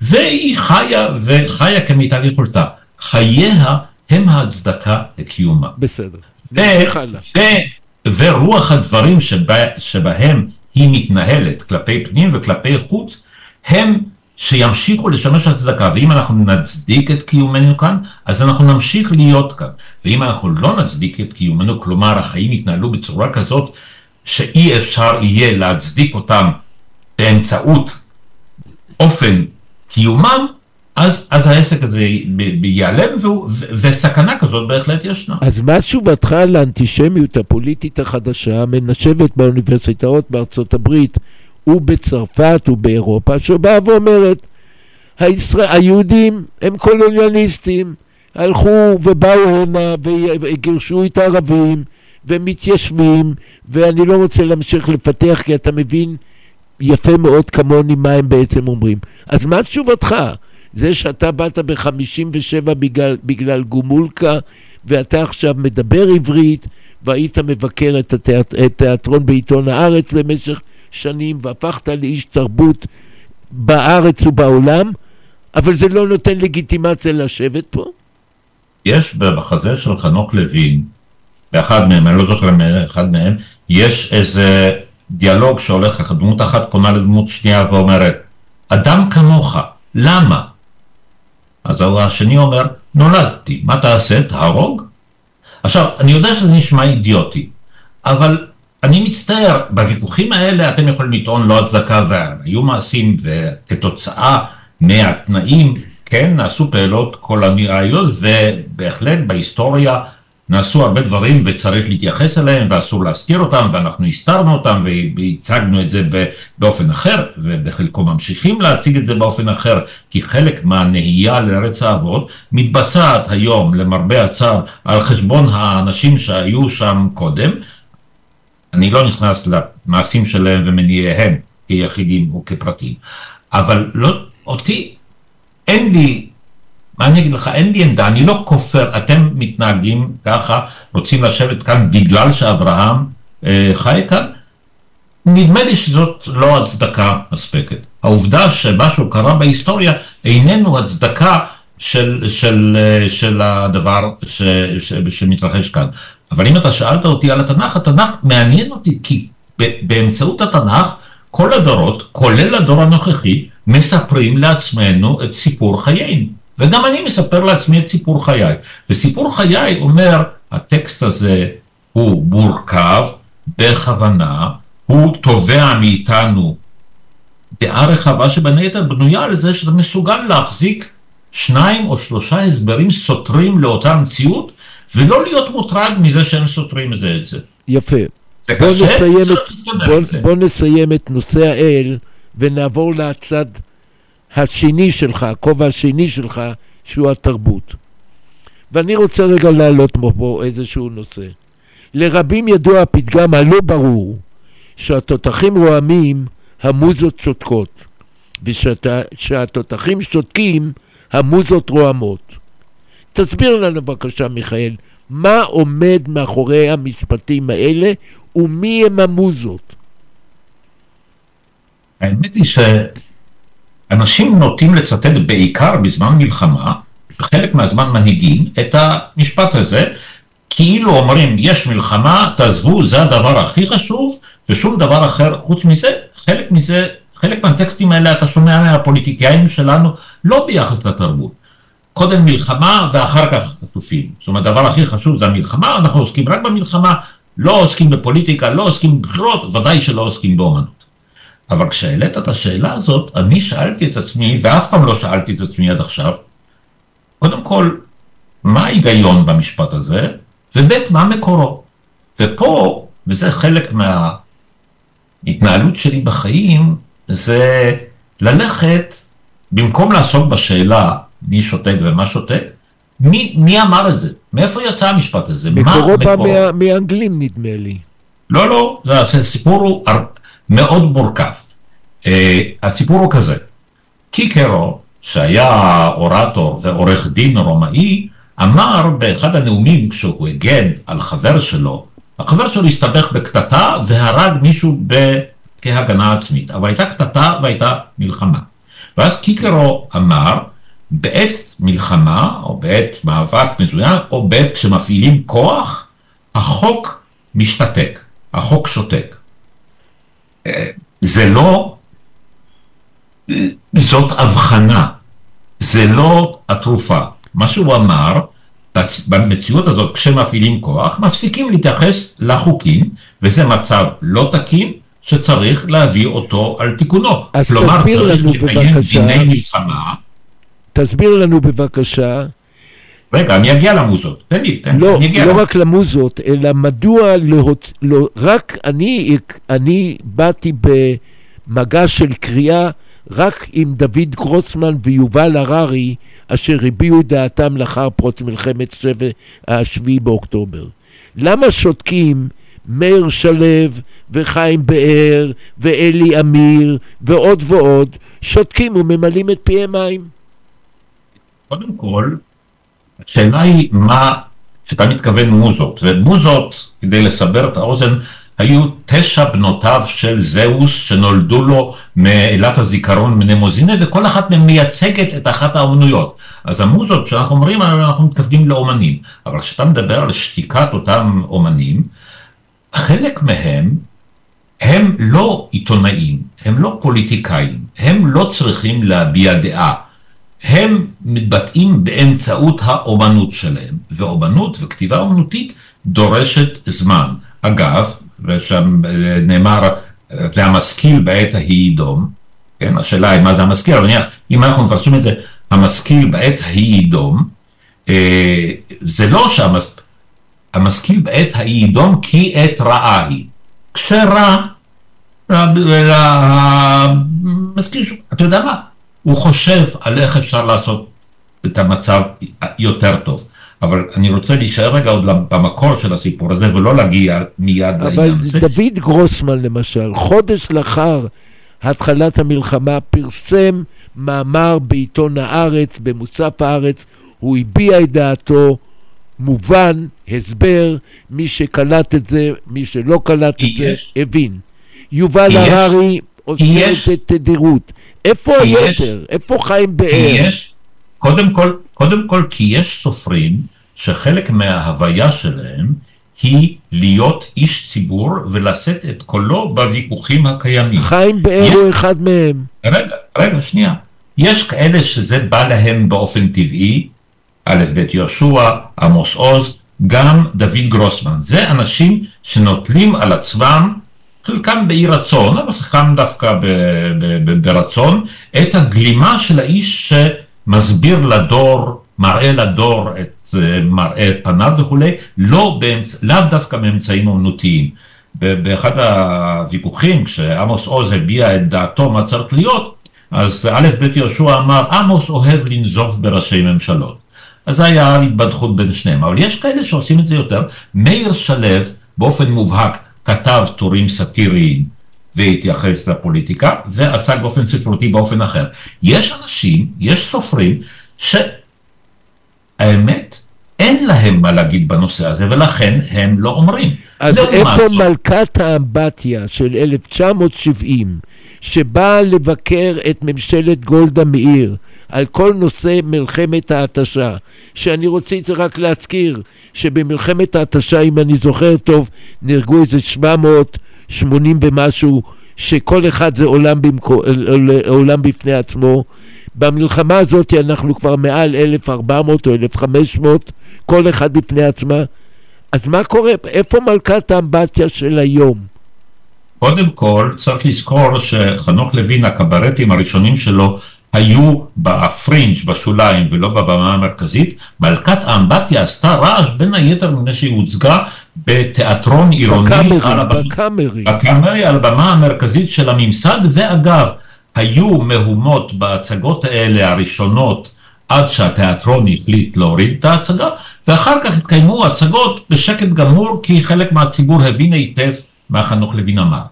Speaker 6: והיא חיה, וחיה כמיטב יכולתה. חייה הם ההצדקה לקיומה.
Speaker 3: בסדר.
Speaker 6: ו- ו- ורוח הדברים שבה, שבהם היא מתנהלת כלפי פנים וכלפי חוץ, הם שימשיכו לשמש הצדקה, ואם אנחנו נצדיק את קיומנו כאן, אז אנחנו נמשיך להיות כאן. ואם אנחנו לא נצדיק את קיומנו, כלומר החיים יתנהלו בצורה כזאת שאי אפשר יהיה להצדיק אותם באמצעות אופן קיומם, אז, אז העסק הזה ייעלם, וסכנה כזאת בהחלט ישנה.
Speaker 3: אז מה תשובתך לאנטישמיות הפוליטית החדשה המנשבת באוניברסיטאות בארצות הברית ובצרפת ובאירופה, שבאה ואומרת, הישראל, היהודים הם קולוניאליסטים, הלכו ובאו הנה וגירשו את הערבים ומתיישבים, ואני לא רוצה להמשיך לפתח כי אתה מבין יפה מאוד כמוני מה הם בעצם אומרים. אז מה תשובתך? זה שאתה באת ב-57 בגלל, בגלל גומולקה ואתה עכשיו מדבר עברית והיית מבקר את התיאטרון בעיתון הארץ במשך שנים והפכת לאיש תרבות בארץ ובעולם, אבל זה לא נותן לגיטימציה לשבת פה?
Speaker 6: יש בחזה של חנוך לוין, באחד מהם, אני לא זוכר אחד מהם, יש איזה דיאלוג שהולך לך, דמות אחת פונה לדמות שנייה ואומרת, אדם כמוך, למה? אז השני אומר, נולדתי, מה תעשה? תהרוג? עכשיו, אני יודע שזה נשמע אידיוטי, אבל אני מצטער, בוויכוחים האלה אתם יכולים לטעון לא הצדקה והיו מעשים, וכתוצאה מהתנאים, כן, נעשו פעולות קולוניאליות, ובהחלט בהיסטוריה נעשו הרבה דברים וצריך להתייחס אליהם ואסור להסתיר אותם ואנחנו הסתרנו אותם והצגנו את זה באופן אחר ובחלקו ממשיכים להציג את זה באופן אחר כי חלק מהנהייה לארץ האבות מתבצעת היום למרבה הצער על חשבון האנשים שהיו שם קודם. אני לא נכנס למעשים שלהם ומניעיהם כיחידים או כפרטים אבל לא, אותי אין לי מה אני אגיד לך, אין לי עמדה, אני לא כופר, אתם מתנהגים ככה, רוצים לשבת כאן בגלל שאברהם אה, חי כאן? נדמה לי שזאת לא הצדקה מספקת. העובדה שמשהו קרה בהיסטוריה איננו הצדקה של, של, אה, של הדבר ש, ש, שמתרחש כאן. אבל אם אתה שאלת אותי על התנ"ך, התנ"ך מעניין אותי, כי באמצעות התנ"ך כל הדורות, כולל הדור הנוכחי, מספרים לעצמנו את סיפור חיינו. וגם אני מספר לעצמי את סיפור חיי. וסיפור חיי אומר, הטקסט הזה הוא מורכב בכוונה, הוא תובע מאיתנו דעה רחבה שבין היתר בנויה על זה שאתה מסוגל להחזיק שניים או שלושה הסברים סותרים לאותה מציאות, ולא להיות מוטרד מזה שהם סותרים זה את זה.
Speaker 3: יפה. זה בוא קשה, נסיים את, בוא, בוא נסיים את נושא האל ונעבור לצד השני שלך, הכובע השני שלך, שהוא התרבות. ואני רוצה רגע להעלות פה איזשהו נושא. לרבים ידוע הפתגם הלא ברור שהתותחים רועמים, המוזות שותקות, ושהתותחים שותקים, המוזות רועמות. תסביר לנו בבקשה, מיכאל, מה עומד מאחורי המשפטים האלה ומי הם המוזות?
Speaker 6: האמת היא שאנשים נוטים לצטט בעיקר בזמן מלחמה, בחלק מהזמן מנהיגים, את המשפט הזה, כאילו אומרים, יש מלחמה, תעזבו, זה הדבר הכי חשוב, ושום דבר אחר חוץ מזה, חלק מזה, חלק מהטקסטים האלה אתה שומע מהפוליטיקאים שלנו, לא ביחס לתרבות. קודם מלחמה ואחר כך חטופים. זאת אומרת, הדבר הכי חשוב זה המלחמה, אנחנו עוסקים רק במלחמה, לא עוסקים בפוליטיקה, לא עוסקים בבחירות, ודאי שלא עוסקים באומנות. אבל כשהעלית את השאלה הזאת, אני שאלתי את עצמי, ואף פעם לא שאלתי את עצמי עד עכשיו, קודם כל, מה ההיגיון במשפט הזה, וב' מה מקורו. ופה, וזה חלק מההתנהלות שלי בחיים, זה ללכת, במקום לעסוק בשאלה מי שותק ומה שותק, מי, מי אמר את זה? מאיפה יצא המשפט הזה?
Speaker 3: מקורו בא מה, מאנגלים נדמה לי.
Speaker 6: לא, לא, הסיפור הוא מאוד מורכב. Uh, הסיפור הוא כזה, קיקרו, שהיה אורטור ועורך דין רומאי, אמר באחד הנאומים כשהוא הגן על חבר שלו, החבר שלו הסתבך בקטטה והרג מישהו ב... כהגנה עצמית, אבל הייתה קטטה והייתה מלחמה. ואז קיקרו אמר, בעת מלחמה, או בעת מאבק מזוין, או בעת כשמפעילים כוח, החוק משתתק, החוק שותק. אה, זה לא, זאת הבחנה, זה לא התרופה. מה שהוא אמר, במציאות הזאת, כשמפעילים כוח, מפסיקים להתייחס לחוקים, וזה מצב לא תקין, שצריך להביא אותו על תיקונו. כלומר, צריך לקיים. דיני מלחמה.
Speaker 3: תסביר לנו בבקשה,
Speaker 6: רגע, אני אגיע למוזות. תן לי, תן לי,
Speaker 3: לא,
Speaker 6: אני אגיע
Speaker 3: לא
Speaker 6: למוזות.
Speaker 3: רק למוזות, אלא מדוע להוצ... לא, רק אני, אני באתי במגע של קריאה רק עם דוד גרוסמן ויובל הררי, אשר הביעו דעתם לאחר פרוץ מלחמת שבע, השביעי באוקטובר. למה שותקים מאיר שלו וחיים באר ואלי אמיר ועוד ועוד, שותקים וממלאים את פיהם מים?
Speaker 6: קודם כל, השאלה היא מה, שאתה מתכוון מוזות, ומוזות, כדי לסבר את האוזן, היו תשע בנותיו של זהוס שנולדו לו מאלת הזיכרון מנמוזינה, וכל אחת מהן מייצגת את אחת האומנויות. אז המוזות, כשאנחנו אומרים, אנחנו מתכוונים לאומנים, אבל כשאתה מדבר על שתיקת אותם אומנים, חלק מהם הם לא עיתונאים, הם לא פוליטיקאים, הם לא צריכים להביע דעה. הם מתבטאים באמצעות האומנות שלהם, ואומנות וכתיבה אומנותית דורשת זמן. אגב, ושם אה, נאמר, והמשכיל בעת ההיא ידום, כן, השאלה היא מה זה המשכיל, אבל נניח, אם אנחנו מפרשים את זה, המשכיל בעת ההיא ידום, אה, זה לא שהמשכיל, המשכיל בעת ההיא ידום כי עת רעה היא. כשרע, המשכיל, אתה יודע מה, הוא חושב על איך אפשר לעשות את המצב יותר טוב. אבל אני רוצה להישאר רגע עוד במקור של הסיפור הזה ולא להגיע מיד
Speaker 3: אבל
Speaker 6: לעניין הזה.
Speaker 3: דוד גרוסמן למשל, חודש לאחר התחלת המלחמה פרסם מאמר בעיתון הארץ, במוסף הארץ, הוא הביע את דעתו, מובן, הסבר, מי שקלט את זה, מי שלא קלט את זה,
Speaker 6: יש.
Speaker 3: הבין. יובל. הררי עושה. את זה תדירות. איפה
Speaker 6: כי.
Speaker 3: היתר? איפה חיים
Speaker 6: כי
Speaker 3: באר?
Speaker 6: יש, קודם כל, קודם כל כי יש סופרים שחלק מההוויה שלהם היא להיות איש ציבור ולשאת את קולו בוויכוחים הקיימים.
Speaker 3: חיים באר. הוא אחד מהם.
Speaker 6: רגע, רגע, שנייה. יש כאלה שזה בא להם באופן טבעי, א' ב' יהושע, עמוס עוז, גם דוד גרוסמן. זה אנשים שנוטלים על עצמם, חלקם באי רצון, אבל חלקם דווקא ב- ב- ב- ברצון, את הגלימה של האיש שמסביר לדור, מראה לדור את אה, מראה פניו וכולי, לא באמצ... לאו דווקא מאמצעים אומנותיים. באחד הוויכוחים, כשעמוס עוז הביע את דעתו מה צריך להיות, אז א' ב' יהושע אמר, עמוס אוהב לנזוף בראשי ממשלות. אז זה היה התבדחות בין שניהם, אבל יש כאלה שעושים את זה יותר. מאיר שלו באופן מובהק כתב טורים סאטיריים והתייחס לפוליטיקה, ועסק באופן ספרותי באופן אחר. יש אנשים, יש סופרים, שהאמת, אין להם מה להגיד בנושא הזה, ולכן הם לא אומרים.
Speaker 3: אז איפה
Speaker 6: זאת-
Speaker 3: מלכת האמבטיה של 1970, שבאה לבקר את ממשלת גולדה מאיר על כל נושא מלחמת ההתשה, שאני רציתי רק להזכיר שבמלחמת ההתשה, אם אני זוכר טוב, נהרגו איזה 780 ומשהו, שכל אחד זה עולם, במקו, עולם בפני עצמו. במלחמה הזאת אנחנו כבר מעל 1,400 או 1,500, כל אחד בפני עצמה. אז מה קורה? איפה מלכת האמבטיה של היום?
Speaker 6: קודם כל, צריך לזכור שחנוך לוין, הקברטים הראשונים שלו היו בפרינג', בשוליים, ולא בבמה המרכזית. מלכת האמבטיה עשתה רעש, בין היתר מפני שהיא הוצגה בתיאטרון עירוני. על
Speaker 3: בקאמרי,
Speaker 6: הבמה-
Speaker 3: בקאמרי.
Speaker 6: בקאמרי על הבמה המרכזית של הממסד, ואגב, היו מהומות בהצגות האלה הראשונות עד שהתיאטרון החליט להוריד את ההצגה, ואחר כך התקיימו הצגות בשקט גמור, כי חלק מהציבור הבין היטב מה חנוך לוין אמר.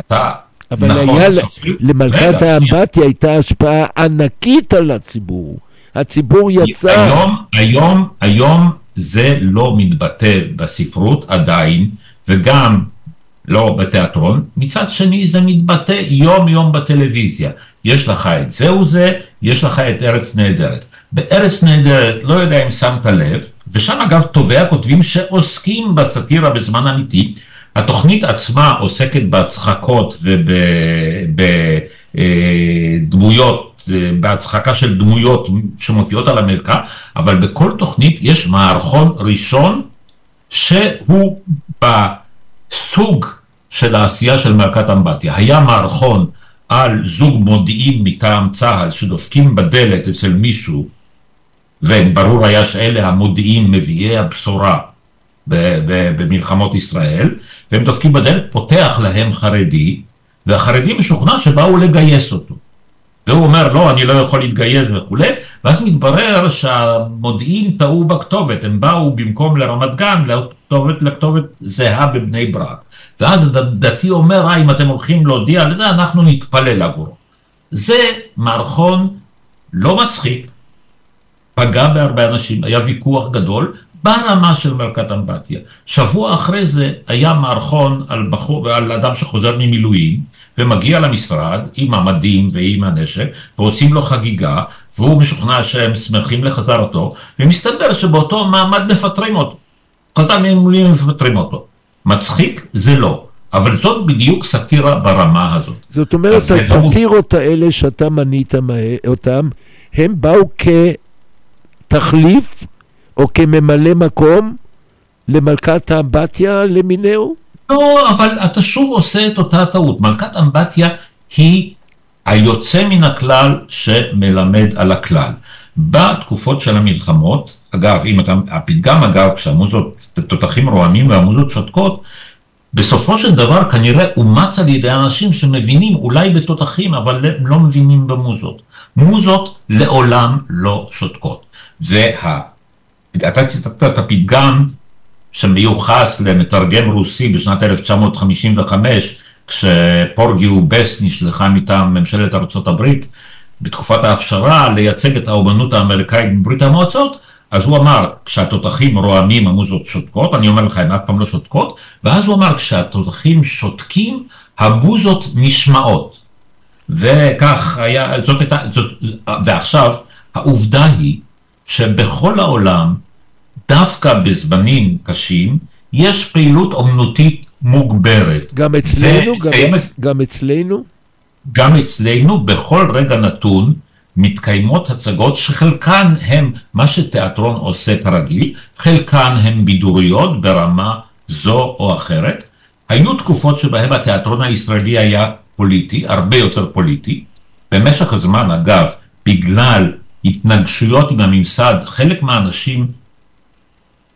Speaker 6: אתה,
Speaker 3: אבל
Speaker 6: נכון,
Speaker 3: היה
Speaker 6: הסופרים-
Speaker 3: למלכת. האמבטיה הייתה השפעה ענקית על הציבור. הציבור יצא...
Speaker 6: היום, היום, היום זה לא מתבטא בספרות עדיין, וגם לא בתיאטרון. מצד שני זה מתבטא יום יום בטלוויזיה. יש לך את זה, יש לך את ארץ נהדרת. בארץ נהדרת, לא יודע אם שמת לב, ושם אגב טובי הכותבים שעוסקים בסאטירה בזמן אמיתי, התוכנית עצמה עוסקת בהצחקות ובדמויות, בהצחקה של דמויות שמופיעות על המרקע, אבל בכל תוכנית יש מערכון ראשון שהוא בסוג של העשייה של מלכת אמבטיה. היה מערכון על זוג מודיעין מטעם צה"ל שדופקים בדלת אצל מישהו, וברור היה שאלה המודיעין מביאי הבשורה במלחמות ישראל, והם דופקים בדלת, פותח להם חרדי, והחרדי משוכנע שבאו לגייס אותו. והוא אומר, לא, אני לא יכול להתגייס וכולי, ואז מתברר שהמודיעין טעו בכתובת, הם באו במקום לרמת גן לכתובת, לכתובת זהה בבני ברק. ואז הדתי אומר, אה, אם אתם הולכים להודיע לזה, אנחנו נתפלל עבורו. זה מערכון לא מצחיק, פגע בהרבה אנשים, היה ויכוח גדול, ברמה של מלכת אמבטיה. שבוע אחרי זה היה מערכון על, בחור, על אדם שחוזר ממילואים, ומגיע למשרד עם המדים ועם הנשק, ועושים לו חגיגה, והוא משוכנע שהם שמחים לחזרתו, ומסתבר שבאותו מעמד מפטרים אותו. חזר ממילואים ומפטרים אותו. מצחיק? זה לא. אבל זאת בדיוק סאטירה ברמה הזאת.
Speaker 3: זאת אומרת,
Speaker 6: לא
Speaker 3: הסאטירות האלה שאתה מנית מה- אותם, הם באו כתחליף או כממלא מקום למלכת האמבטיה למיניהו?
Speaker 6: לא, אבל אתה שוב עושה את אותה טעות. מלכת אמבטיה היא היוצא מן הכלל שמלמד על הכלל. בתקופות של המלחמות, אגב, אם אתה, הפתגם אגב, כשהמוזות, תותחים רועמים והמוזות שותקות, בסופו של דבר כנראה אומץ על ידי אנשים שמבינים אולי בתותחים, אבל לא מבינים במוזות. מוזות לעולם לא שותקות. וה... אתה ציטטת את הפתגם שמיוחס למתרגם רוסי בשנת 1955, כשפורגי ובס נשלחה מטעם ממשלת ארצות הברית בתקופת ההפשרה לייצג את האומנות האמריקאית בברית המועצות, אז הוא אמר, כשהתותחים רועמים המוזות שותקות, אני אומר לך, הן אף פעם לא שותקות, ואז הוא אמר, כשהתותחים שותקים, המוזות נשמעות. וכך היה, זאת הייתה, זאת, ועכשיו, העובדה היא שבכל העולם, דווקא בזמנים קשים, יש פעילות אומנותית מוגברת.
Speaker 3: גם אצלנו?
Speaker 6: זה-
Speaker 3: גם,
Speaker 6: זה-
Speaker 3: גם אצלנו?
Speaker 6: גם אצלנו, בכל רגע נתון, מתקיימות הצגות שחלקן הם מה שתיאטרון עושה כרגיל, חלקן הן בידוריות ברמה זו או אחרת. היו תקופות שבהן התיאטרון הישראלי היה פוליטי, הרבה יותר פוליטי. במשך הזמן, אגב, בגלל התנגשויות עם הממסד, חלק מהאנשים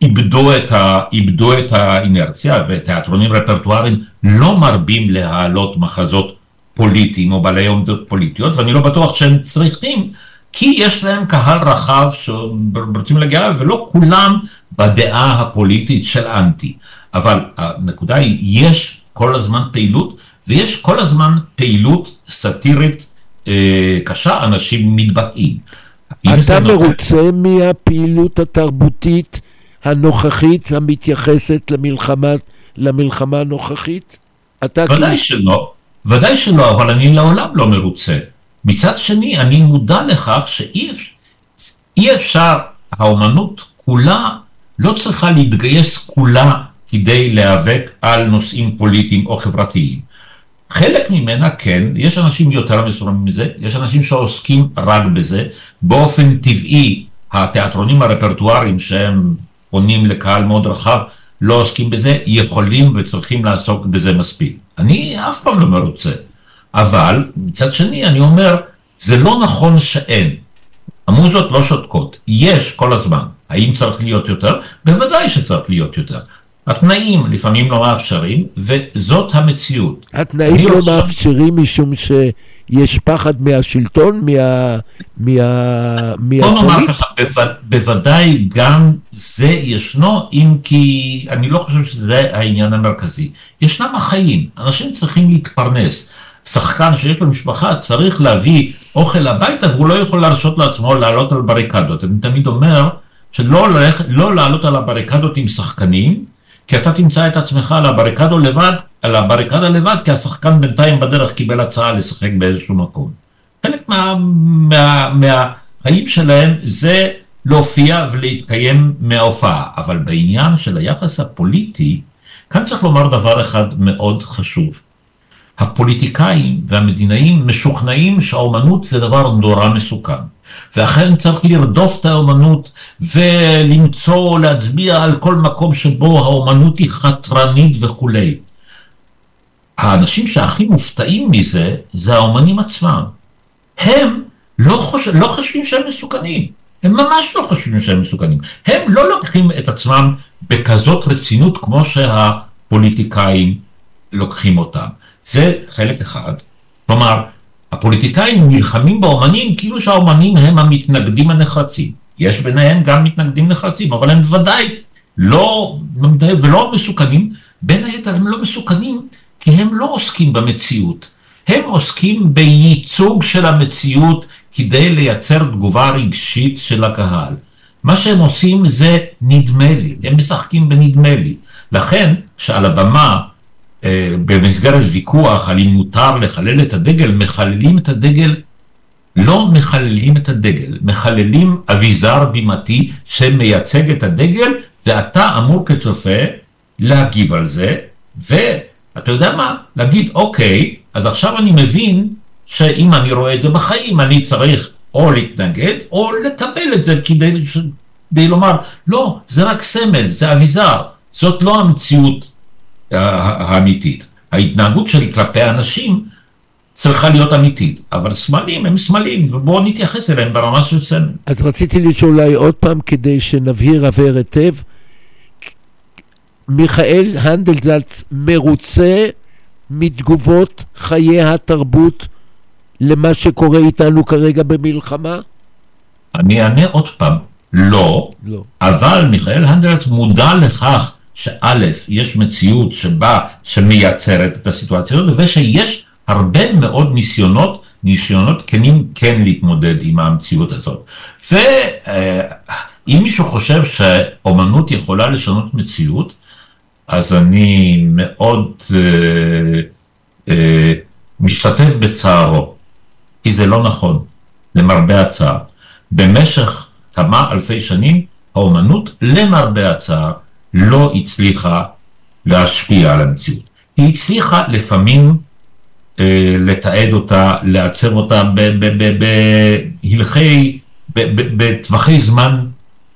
Speaker 6: איבדו את, ה, איבדו את האינרציה, ותיאטרונים רפרטואריים לא מרבים להעלות מחזות פוליטיים או בעלי עומדות פוליטיות, ואני לא בטוח שהם צריכים, כי יש להם קהל רחב שרוצים להגיע אליו, ולא כולם בדעה הפוליטית של אנטי. אבל הנקודה היא, יש כל הזמן פעילות, ויש כל הזמן פעילות סאטירית אה, קשה, אנשים מתבטאים.
Speaker 3: אתה מרוצה מהפעילות התרבותית הנוכחית המתייחסת למלחמה, למלחמה הנוכחית?
Speaker 6: אתה ודאי כאילו... שלא, ודאי שלא, אבל אני לעולם לא מרוצה. מצד שני, אני מודע לכך שאי אפשר, האומנות כולה לא צריכה להתגייס כולה כדי להיאבק על נושאים פוליטיים או חברתיים. חלק ממנה כן, יש אנשים יותר מסוימים מזה, יש אנשים שעוסקים רק בזה, באופן טבעי התיאטרונים הרפרטואריים שהם פונים לקהל מאוד רחב לא עוסקים בזה, יכולים וצריכים לעסוק בזה מספיק. אני אף פעם לא מרוצה, אבל מצד שני אני אומר, זה לא נכון שאין. המוזות לא שותקות, יש כל הזמן. האם צריך להיות יותר? בוודאי שצריך להיות יותר. התנאים לפעמים לא מאפשרים, וזאת המציאות.
Speaker 3: התנאים לא רוצה... מאפשרים משום שיש פחד מהשלטון, מה... מה...
Speaker 6: בוא נאמר ככה, בו... בוודאי גם זה ישנו, אם כי אני לא חושב שזה העניין המרכזי. ישנם החיים, אנשים צריכים להתפרנס. שחקן שיש לו משפחה צריך להביא אוכל הביתה והוא לא יכול להרשות לעצמו לעלות על בריקדות. אני תמיד אומר שלא לא לעלות על הבריקדות עם שחקנים, כי אתה תמצא את עצמך על הבריקדו לבד, על הבריקדה לבד, כי השחקן בינתיים בדרך קיבל הצעה לשחק באיזשהו מקום. חלק מה, מה, מהחיים שלהם זה להופיע ולהתקיים מההופעה, אבל בעניין של היחס הפוליטי, כאן צריך לומר דבר אחד מאוד חשוב. הפוליטיקאים והמדינאים משוכנעים שהאומנות זה דבר נורא מסוכן. ואכן צריך לרדוף את האומנות ולמצוא, להצביע על כל מקום שבו האומנות היא חתרנית וכולי. האנשים שהכי מופתעים מזה, זה האומנים עצמם. הם לא, חוש... לא חושבים שהם מסוכנים. הם ממש לא חושבים שהם מסוכנים. הם לא לוקחים את עצמם בכזאת רצינות כמו שהפוליטיקאים לוקחים אותם. זה חלק אחד. כלומר, הפוליטיקאים נלחמים באומנים כאילו שהאומנים הם המתנגדים הנחרצים. יש ביניהם גם מתנגדים נחרצים, אבל הם בוודאי לא, ולא מסוכנים. בין היתר הם לא מסוכנים כי הם לא עוסקים במציאות. הם עוסקים בייצוג של המציאות כדי לייצר תגובה רגשית של הקהל. מה שהם עושים זה נדמה לי, הם משחקים בנדמה לי. לכן, כשעל הבמה אה, במסגרת ויכוח על אם מותר לחלל את הדגל, מחללים את הדגל, לא מחללים את הדגל, מחללים אביזר בימתי שמייצג את הדגל, ואתה אמור כצופה להגיב על זה, ואתה יודע מה? להגיד, אוקיי, אז עכשיו אני מבין שאם אני רואה את זה בחיים, אני צריך או להתנגד, או לקבל את זה כדי, כדי לומר, לא, זה רק סמל, זה אביזר, זאת לא המציאות האמיתית. ההתנהגות שלי כלפי אנשים צריכה להיות אמיתית, אבל סמלים הם סמלים, ובואו נתייחס אליהם ברמה של סמל.
Speaker 3: אז רציתי לשאול אולי עוד פעם, כדי שנבהיר עבר היטב, מיכאל הנדלזלץ מרוצה מתגובות חיי התרבות למה שקורה איתנו כרגע במלחמה?
Speaker 6: אני אענה עוד פעם, לא, לא. אבל מיכאל הנדלזלץ מודע לכך שא', יש מציאות שבה, שמייצרת את הסיטואציה הזאת, ושיש הרבה מאוד ניסיונות, ניסיונות כנים כן להתמודד עם המציאות הזאת. ואם מישהו חושב שאומנות יכולה לשנות מציאות, אז אני מאוד אה, אה, משתתף בצערו, כי זה לא נכון, למרבה הצער. במשך כמה אלפי שנים, האומנות, למרבה הצער, לא הצליחה להשפיע על המציאות. היא הצליחה לפעמים אה, לתעד אותה, לעצב אותה בהלכי, בטווחי זמן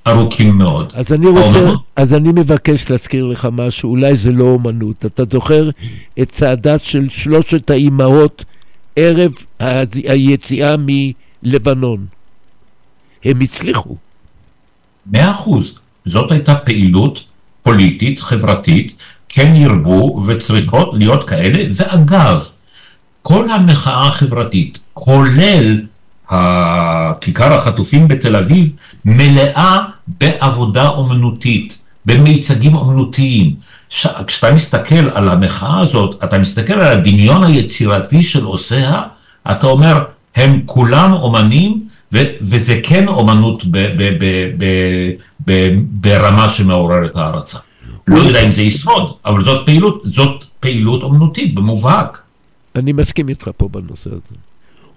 Speaker 6: ארוכים מאוד.
Speaker 3: אז אני רוצה, האומנות... אז אני מבקש להזכיר לך משהו, אולי זה לא אומנות. אתה זוכר את צעדת של שלושת האימהות ערב היציאה מלבנון. הם הצליחו.
Speaker 6: מאה אחוז. זאת הייתה פעילות פוליטית, חברתית, כן ירבו וצריכות להיות כאלה, ואגב, כל המחאה החברתית, כולל כיכר החטופים בתל אביב, מלאה בעבודה אומנותית, במיצגים אומנותיים. כשאתה מסתכל על המחאה הזאת, אתה מסתכל על הדמיון היצירתי של עושיה, אתה אומר, הם כולם אומנים, ו- וזה כן אומנות ב- ב- ב- ב- ברמה שמעוררת הערצה. לא יודע אם זה ישרוד, אבל זאת פעילות, זאת פעילות אומנותית במובהק.
Speaker 3: אני מסכים איתך פה בנושא הזה.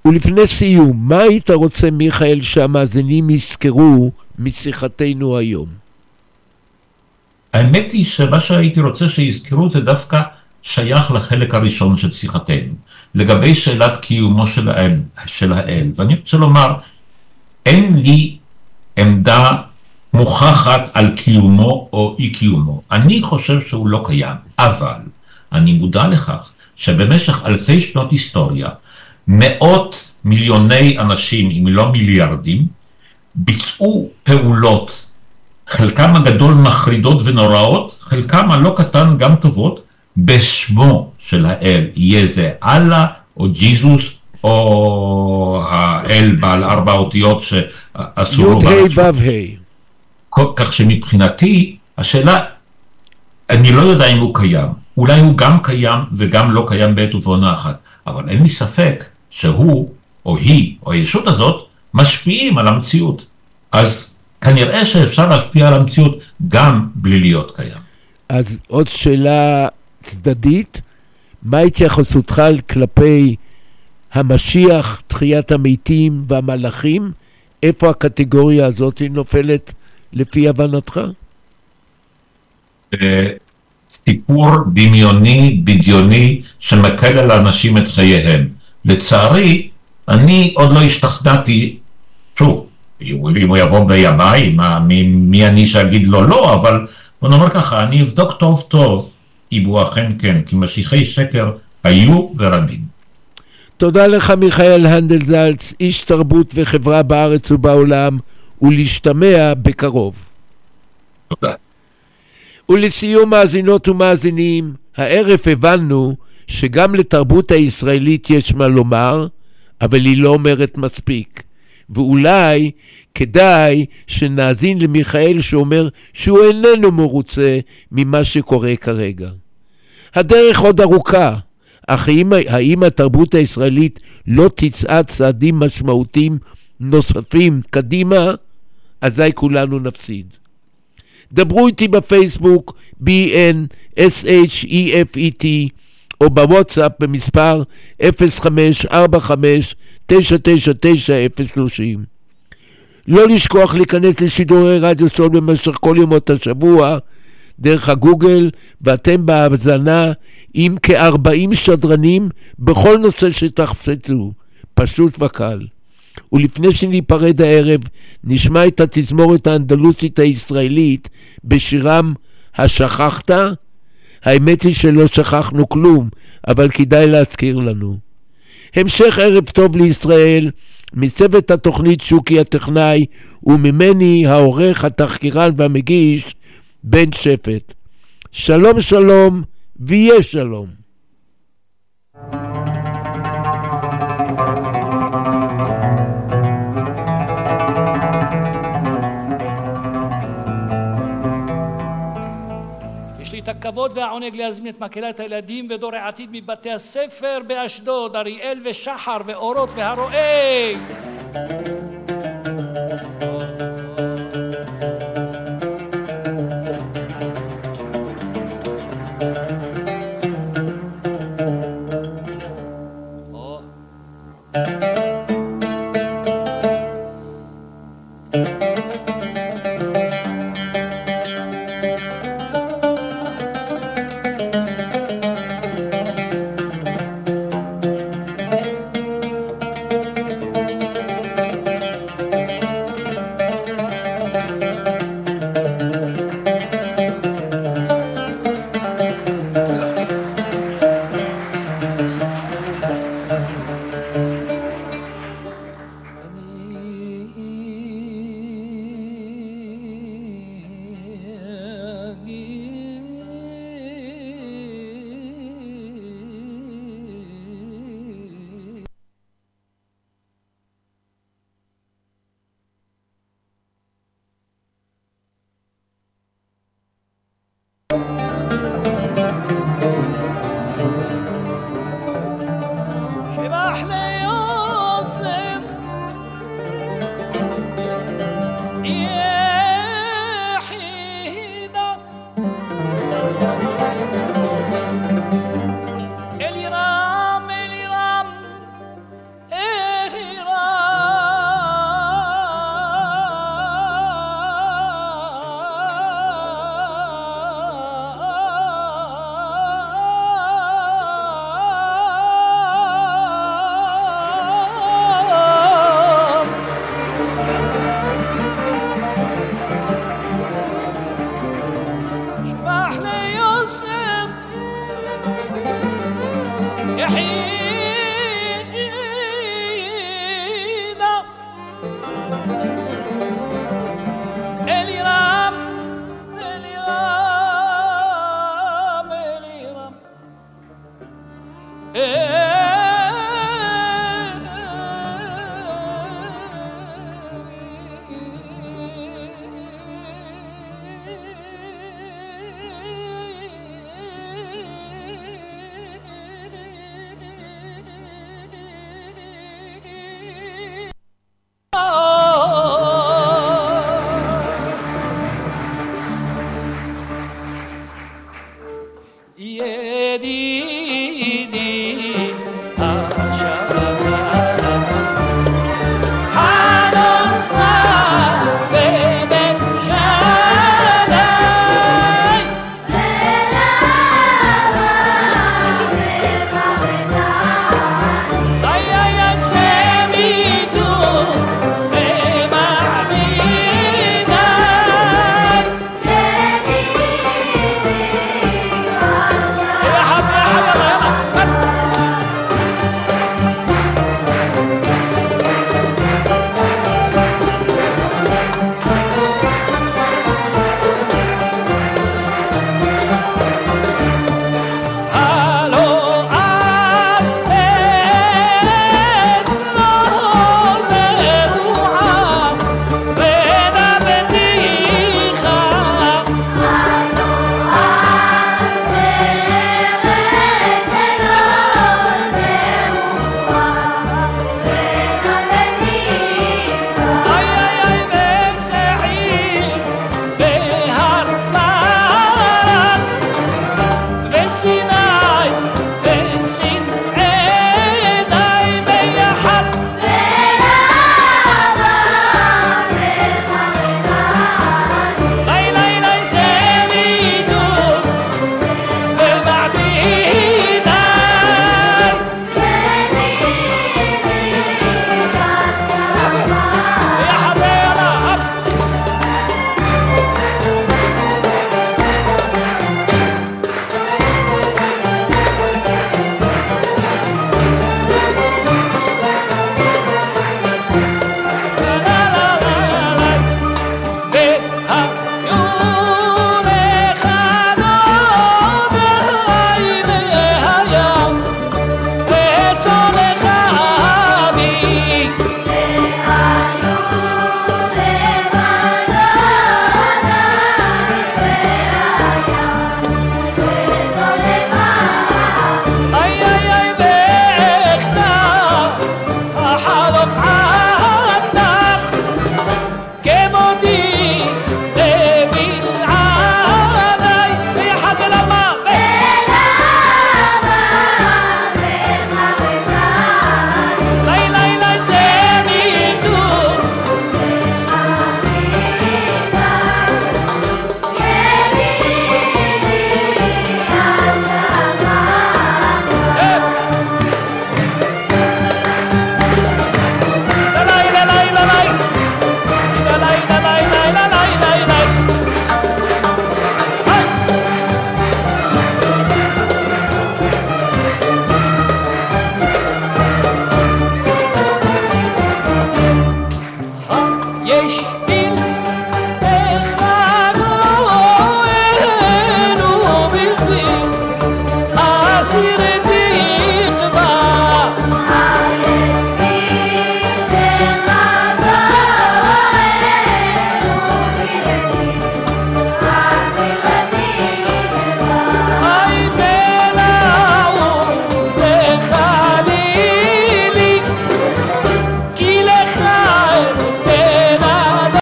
Speaker 3: ולפני סיום, מה היית רוצה, מיכאל, שהמאזינים יזכרו משיחתנו היום?
Speaker 6: האמת היא שמה שהייתי רוצה שיזכרו זה דווקא שייך לחלק הראשון של שיחתנו, לגבי שאלת קיומו של האל, של האל. ואני רוצה לומר, אין לי עמדה מוכחת על קיומו או אי קיומו. אני חושב שהוא לא קיים, אבל אני מודע לכך שבמשך אלפי שנות היסטוריה, מאות מיליוני אנשים, אם לא מיליארדים, ביצעו פעולות, חלקם הגדול מחרידות ונוראות, חלקם הלא קטן גם טובות, בשמו של האל, יהיה זה אללה או ג'יזוס או האל בעל ארבע אותיות שאסור לו...
Speaker 3: י"ה ו"ה.
Speaker 6: כך שמבחינתי, השאלה, אני לא יודע אם הוא קיים. אולי הוא גם קיים וגם לא קיים בעת ובעונה אחת, אבל אין לי ספק שהוא, או היא, או הישות הזאת, משפיעים על המציאות. אז כנראה שאפשר להשפיע על המציאות גם בלי להיות קיים.
Speaker 3: אז עוד שאלה צדדית, מה התייחסותך כלפי המשיח, תחיית המתים והמלאכים? איפה הקטגוריה הזאת נופלת לפי הבנתך?
Speaker 6: סיפור דמיוני, בדיוני, שמקל על האנשים את חייהם. לצערי, אני עוד לא השתכנעתי, שוב, אם הוא יבוא בימיי, מה, מי, מי אני שאגיד לו לא, אבל בוא נאמר ככה, אני אבדוק טוב טוב אם הוא אכן כן, כי משיחי שקר היו ורבים.
Speaker 3: תודה לך מיכאל הנדלזלץ, איש תרבות וחברה בארץ ובעולם, ולהשתמע בקרוב.
Speaker 6: תודה.
Speaker 3: ולסיום מאזינות ומאזינים, הערב הבנו שגם לתרבות הישראלית יש מה לומר, אבל היא לא אומרת מספיק. ואולי כדאי שנאזין למיכאל שאומר שהוא איננו מרוצה ממה שקורה כרגע. הדרך עוד ארוכה, אך האם, האם התרבות הישראלית לא תצעד צעדים משמעותיים נוספים קדימה, אזי כולנו נפסיד. דברו איתי בפייסבוק B-N-S-H-E-F-E-T או בוואטסאפ במספר 0545-999-030. לא לשכוח להיכנס לשידורי רדיו סול במשך כל ימות השבוע דרך הגוגל, ואתם בהאזנה עם כ-40 שדרנים בכל נושא שתחפצו, פשוט וקל. ולפני שניפרד הערב, נשמע את התזמורת האנדלוסית הישראלית בשירם "השכחת"? האמת היא שלא שכחנו כלום, אבל כדאי להזכיר לנו. המשך ערב טוב לישראל, מצוות התוכנית שוקי הטכנאי, וממני העורך, התחקירן והמגיש, בן שפט. שלום שלום, ויהיה שלום.
Speaker 7: הכבוד והעונג להזמין את מקהלת הילדים ודור העתיד מבתי הספר באשדוד, אריאל ושחר ואורות והרועה